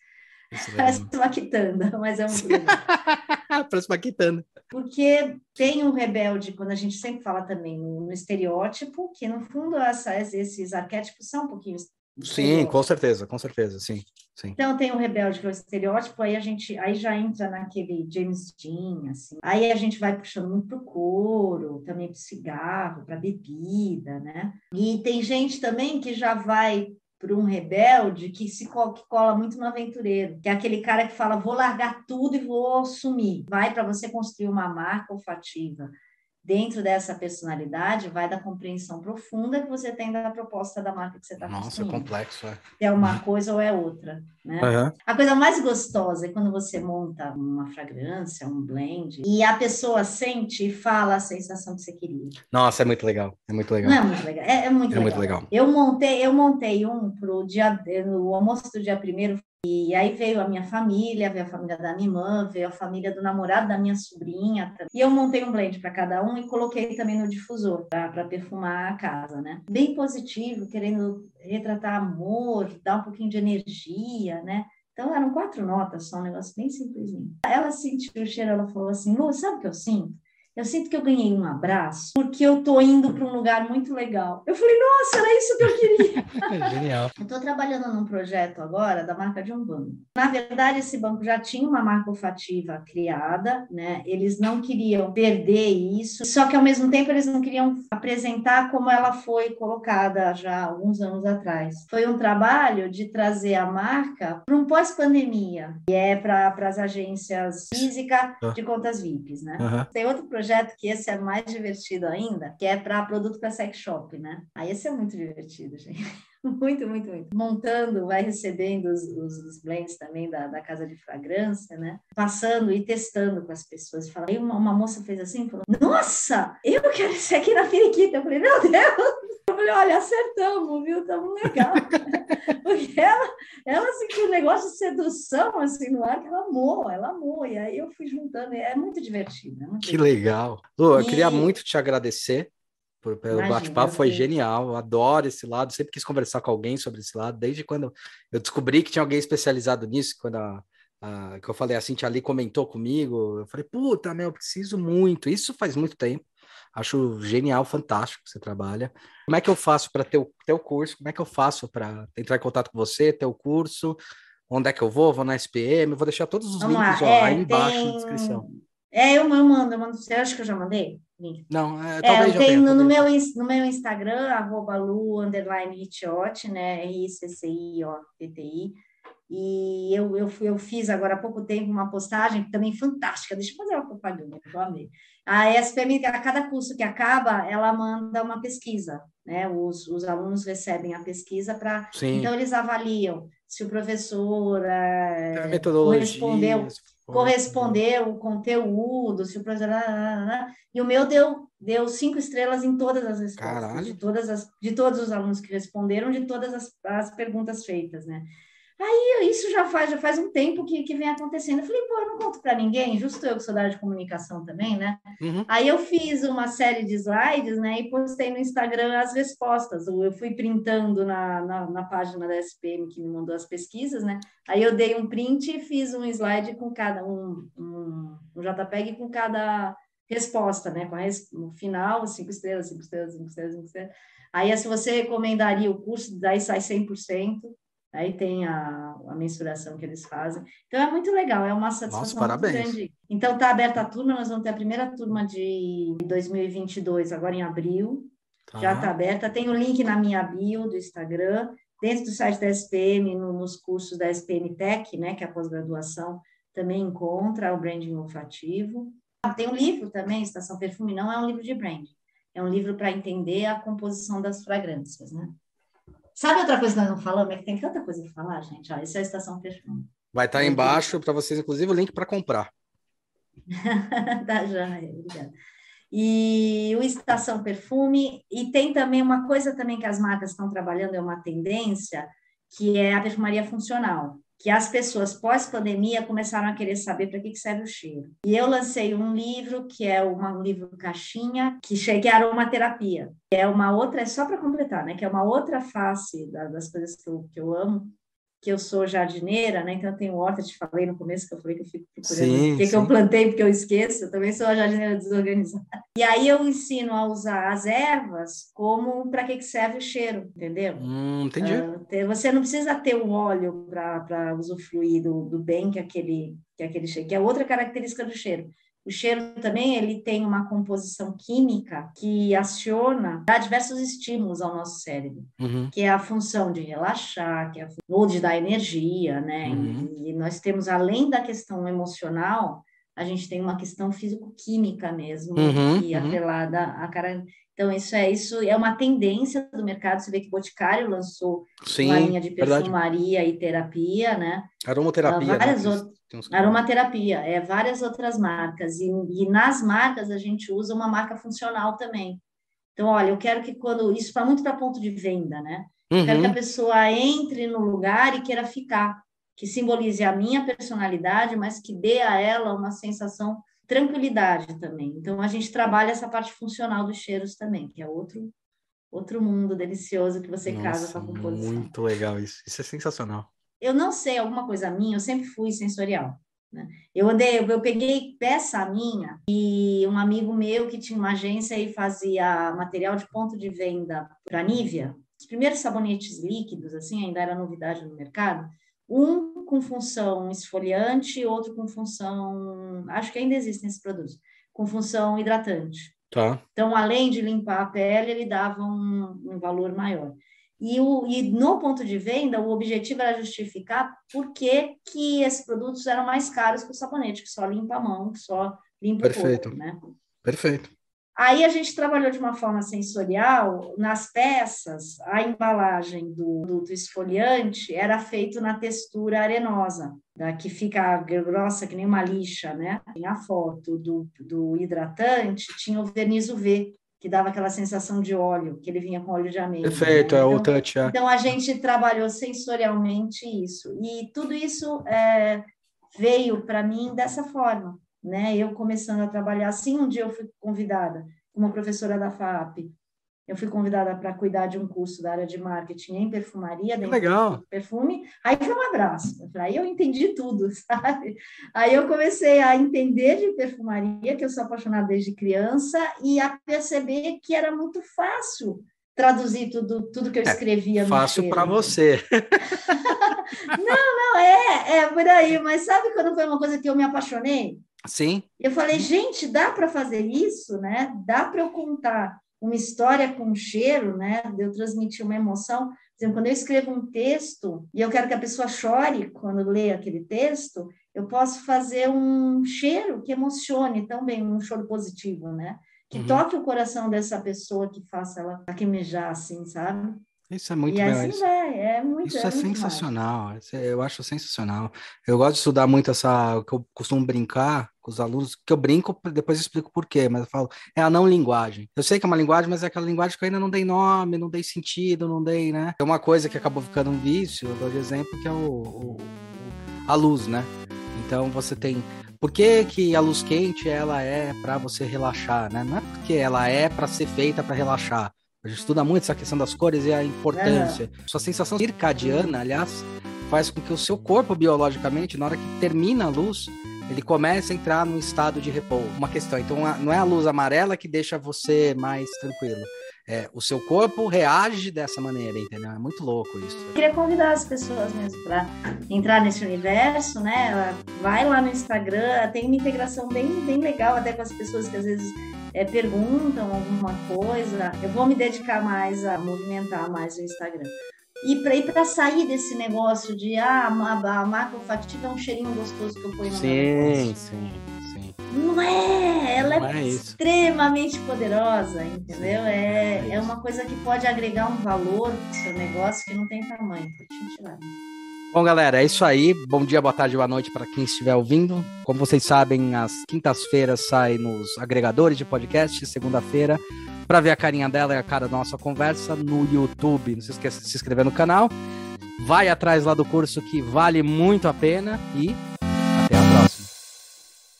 parece uma quitanda, mas é legal. parece uma quitanda. Porque tem um rebelde, quando a gente sempre fala também no, no estereótipo, que no fundo essa, esses arquétipos são um pouquinho Sim, com certeza, com certeza, sim, sim. Então tem o rebelde que é o estereótipo, aí a gente aí já entra naquele James Dean, assim. Aí a gente vai puxando muito pro couro, também pro cigarro, para bebida, né? E tem gente também que já vai para um rebelde que se que cola muito no aventureiro, que é aquele cara que fala vou largar tudo e vou sumir. Vai para você construir uma marca olfativa dentro dessa personalidade vai da compreensão profunda que você tem da proposta da marca que você está Nossa, é complexo, é. É uma coisa ou é outra, né? Uhum. A coisa mais gostosa é quando você monta uma fragrância, um blend, e a pessoa sente e fala a sensação que você queria. Nossa, é muito legal, é muito legal. Não é muito legal, é, é muito, é legal. muito legal. Eu montei, eu montei um pro dia, no almoço do dia primeiro e aí veio a minha família, veio a família da minha irmã, veio a família do namorado da minha sobrinha. E eu montei um blend para cada um e coloquei também no difusor para perfumar a casa, né? Bem positivo, querendo retratar amor, dar um pouquinho de energia, né? Então eram quatro notas, só um negócio bem simplesinho. Ela sentiu o cheiro, ela falou assim: Lu, sabe o que eu sinto? Eu sinto que eu ganhei um abraço porque eu tô indo para um lugar muito legal. Eu falei, nossa, era isso que eu queria. Genial. Eu estou trabalhando num projeto agora da marca de um banco. Na verdade, esse banco já tinha uma marca olfativa criada, né? Eles não queriam perder isso, só que ao mesmo tempo eles não queriam apresentar como ela foi colocada já alguns anos atrás. Foi um trabalho de trazer a marca para um pós-pandemia, que é para as agências físicas ah. de contas VIPs, né? Uhum. Tem outro projeto projeto que esse é mais divertido ainda, que é para produto para sex shop, né? Aí esse é muito divertido, gente. Muito, muito, muito. Montando, vai recebendo os, os, os blends também da, da, casa de fragrância, né? Passando e testando com as pessoas. Fala, aí uma, uma moça fez assim, falou, nossa, eu quero esse aqui na periquita. Eu falei, meu Deus! Eu falei, olha, acertamos, viu? Estamos legal. Porque ela, ela sentiu um negócio de sedução, assim, no ar, que ela amou, ela amou. E aí eu fui juntando, é muito divertido. É muito que divertido. legal. Lu, eu e... queria muito te agradecer pelo bate-papo, foi genial. Eu adoro esse lado, sempre quis conversar com alguém sobre esse lado, desde quando eu descobri que tinha alguém especializado nisso, quando a a, que eu falei, a Cintia ali comentou comigo, eu falei, puta, meu, eu preciso muito. Isso faz muito tempo. Acho genial, fantástico que você trabalha. Como é que eu faço para ter o teu curso? Como é que eu faço para entrar em contato com você, ter o curso? Onde é que eu vou? Vou na SPM? Vou deixar todos os Vamos links ó, é, aí embaixo tem... na descrição. É, eu, mando, eu mando. Você acha que eu já mandei? Não, é, talvez é, eu tenho no, meu, no meu Instagram, arroba lu, underline né, R-I-C-C-I-O-T-T-I, e eu, eu, eu fiz agora há pouco tempo uma postagem também fantástica, deixa eu fazer uma propaganda, eu amei. A SPM, a cada curso que acaba, ela manda uma pesquisa, né? Os, os alunos recebem a pesquisa para. Então, eles avaliam se o professor é, correspondeu, correspondeu o conteúdo, se o professor. E o meu deu, deu cinco estrelas em todas as respostas, de, todas as, de todos os alunos que responderam, de todas as, as perguntas feitas, né? Aí isso já faz, já faz um tempo que, que vem acontecendo. Eu falei, pô, eu não conto para ninguém, justo eu que sou da área de comunicação também, né? Uhum. Aí eu fiz uma série de slides, né? E postei no Instagram as respostas. Eu fui printando na, na, na, página da SPM que me mandou as pesquisas, né? Aí eu dei um print e fiz um slide com cada um, um, um JPEG com cada resposta, né? Com a res, no final, cinco estrelas, cinco estrelas, cinco estrelas, cinco estrelas. Aí, se você recomendaria o curso, daí sai 100%. Aí tem a, a mensuração que eles fazem. Então é muito legal, é uma satisfação Nossa, muito grande. Então está aberta a turma, nós vamos ter a primeira turma de 2022 agora em abril. Tá. Já está aberta. Tem o link na minha bio do Instagram, dentro do site da SPM, no, nos cursos da SPM Tech, né, que é a pós-graduação, também encontra o branding olfativo. Tem um livro também, Estação Perfume, não é um livro de branding, é um livro para entender a composição das fragrâncias, né? Sabe outra coisa que nós não falamos? É que tem tanta coisa para falar, gente. Isso é a estação perfume. Vai estar tá embaixo para vocês, inclusive, o link para comprar. tá, já, obrigada. E o Estação Perfume, e tem também uma coisa também que as marcas estão trabalhando, é uma tendência, que é a perfumaria funcional que as pessoas pós-pandemia começaram a querer saber para que, que serve o cheiro. E eu lancei um livro que é uma, um livro caixinha que chega é aromaterapia. É uma outra, é só para completar, né? Que é uma outra face da, das coisas que eu, que eu amo, que eu sou jardineira, né? Então eu tenho horta, te falei no começo que eu falei que eu fico procurando sim, o que, que eu plantei porque eu esqueço, eu também sou a jardineira desorganizada. E aí eu ensino a usar as ervas como para que, que serve o cheiro, entendeu? Hum, entendi. Uh, você não precisa ter o óleo para usufruir do, do bem que aquele que aquele cheiro, que é outra característica do cheiro. O cheiro também ele tem uma composição química que aciona, dá diversos estímulos ao nosso cérebro, uhum. que é a função de relaxar, que é a, ou de dar energia, né? Uhum. E, e nós temos, além da questão emocional, a gente tem uma questão físico-química mesmo, uhum, e uhum. atrelada à cara. Então, isso é isso é uma tendência do mercado. Você vê que o Boticário lançou Sim, uma linha de perfumaria verdade. e terapia, né? Aromaterapia. Uh, várias né? outras. Aromaterapia, é várias outras marcas. E, e nas marcas a gente usa uma marca funcional também. Então, olha, eu quero que quando. Isso para muito para ponto de venda, né? Uhum. Quero que a pessoa entre no lugar e queira ficar que simbolize a minha personalidade, mas que dê a ela uma sensação tranquilidade também. Então a gente trabalha essa parte funcional dos cheiros também, que é outro outro mundo delicioso que você Nossa, casa com a composição. Muito legal isso. Isso é sensacional. Eu não sei alguma coisa minha, eu sempre fui sensorial. Né? Eu andei, eu peguei peça minha e um amigo meu que tinha uma agência e fazia material de ponto de venda para Nivea, os primeiros sabonetes líquidos, assim, ainda era novidade no mercado um com função esfoliante e outro com função, acho que ainda existem esses produtos, com função hidratante. Tá. Então, além de limpar a pele, ele dava um, um valor maior. E, o, e no ponto de venda, o objetivo era justificar por que, que esses produtos eram mais caros que o sabonete, que só limpa a mão, que só limpa Perfeito. o corpo, né? Perfeito. Aí a gente trabalhou de uma forma sensorial, nas peças, a embalagem do, do, do esfoliante era feito na textura arenosa, da, que fica grossa que nem uma lixa, né? A foto do, do hidratante tinha o verniz UV, que dava aquela sensação de óleo, que ele vinha com óleo de amêndoa. Perfeito, né? é então, o touch. É. Então a gente trabalhou sensorialmente isso. E tudo isso é, veio para mim dessa forma né? Eu começando a trabalhar assim, um dia eu fui convidada como professora da FAP eu fui convidada para cuidar de um curso da área de marketing em perfumaria, dentro Legal. do perfume. Aí foi um abraço. Aí eu entendi tudo, sabe? Aí eu comecei a entender de perfumaria, que eu sou apaixonada desde criança, e a perceber que era muito fácil traduzir tudo, tudo que eu é, escrevia. É, fácil para você. não, não, é, é por aí. Mas sabe quando foi uma coisa que eu me apaixonei? Sim. Eu falei, gente, dá para fazer isso, né? Dá para eu contar uma história com cheiro, né? De eu transmitir uma emoção. Por exemplo, quando eu escrevo um texto e eu quero que a pessoa chore quando lê aquele texto, eu posso fazer um cheiro que emocione também, um choro positivo, né? Que uhum. toque o coração dessa pessoa, que faça ela lacrimejar, assim, sabe? Isso é muito e assim isso. vai, é muito Isso é, é sensacional, é, eu acho sensacional. Eu gosto de estudar muito essa, que eu costumo brincar com os alunos, que eu brinco, depois eu explico por quê, mas eu falo, é a não linguagem. Eu sei que é uma linguagem, mas é aquela linguagem que eu ainda não dei nome, não dei sentido, não dei, né? É uma coisa que acabou ficando um vício, eu dou de exemplo, que é o, o a luz, né? Então você tem por que, que, a luz quente ela é para você relaxar, né? Não é porque ela é para ser feita para relaxar. A gente estuda muito essa questão das cores e a importância. É. Sua sensação circadiana, aliás, faz com que o seu corpo biologicamente, na hora que termina a luz, ele começa a entrar num estado de repouso. Uma questão, então não é a luz amarela que deixa você mais tranquilo. É, o seu corpo reage dessa maneira, entendeu? É muito louco isso. Eu queria convidar as pessoas mesmo para entrar nesse universo, né? Vai lá no Instagram, tem uma integração bem, bem legal até com as pessoas que às vezes é, perguntam alguma coisa, eu vou me dedicar mais a movimentar mais o Instagram. E para ir para sair desse negócio de ah, a, a macrofativa é um cheirinho gostoso que eu ponho no sim, meu Sim, sim, Não é, ela Não é, é extremamente poderosa, entendeu? É, é, é uma coisa que pode agregar um valor para o seu negócio que não tem tamanho. Bom, galera, é isso aí. Bom dia, boa tarde, boa noite para quem estiver ouvindo. Como vocês sabem, às quintas-feiras sai nos agregadores de podcast, segunda-feira, para ver a carinha dela e a cara da nossa conversa no YouTube. Não se esqueça de se inscrever no canal. Vai atrás lá do curso que vale muito a pena e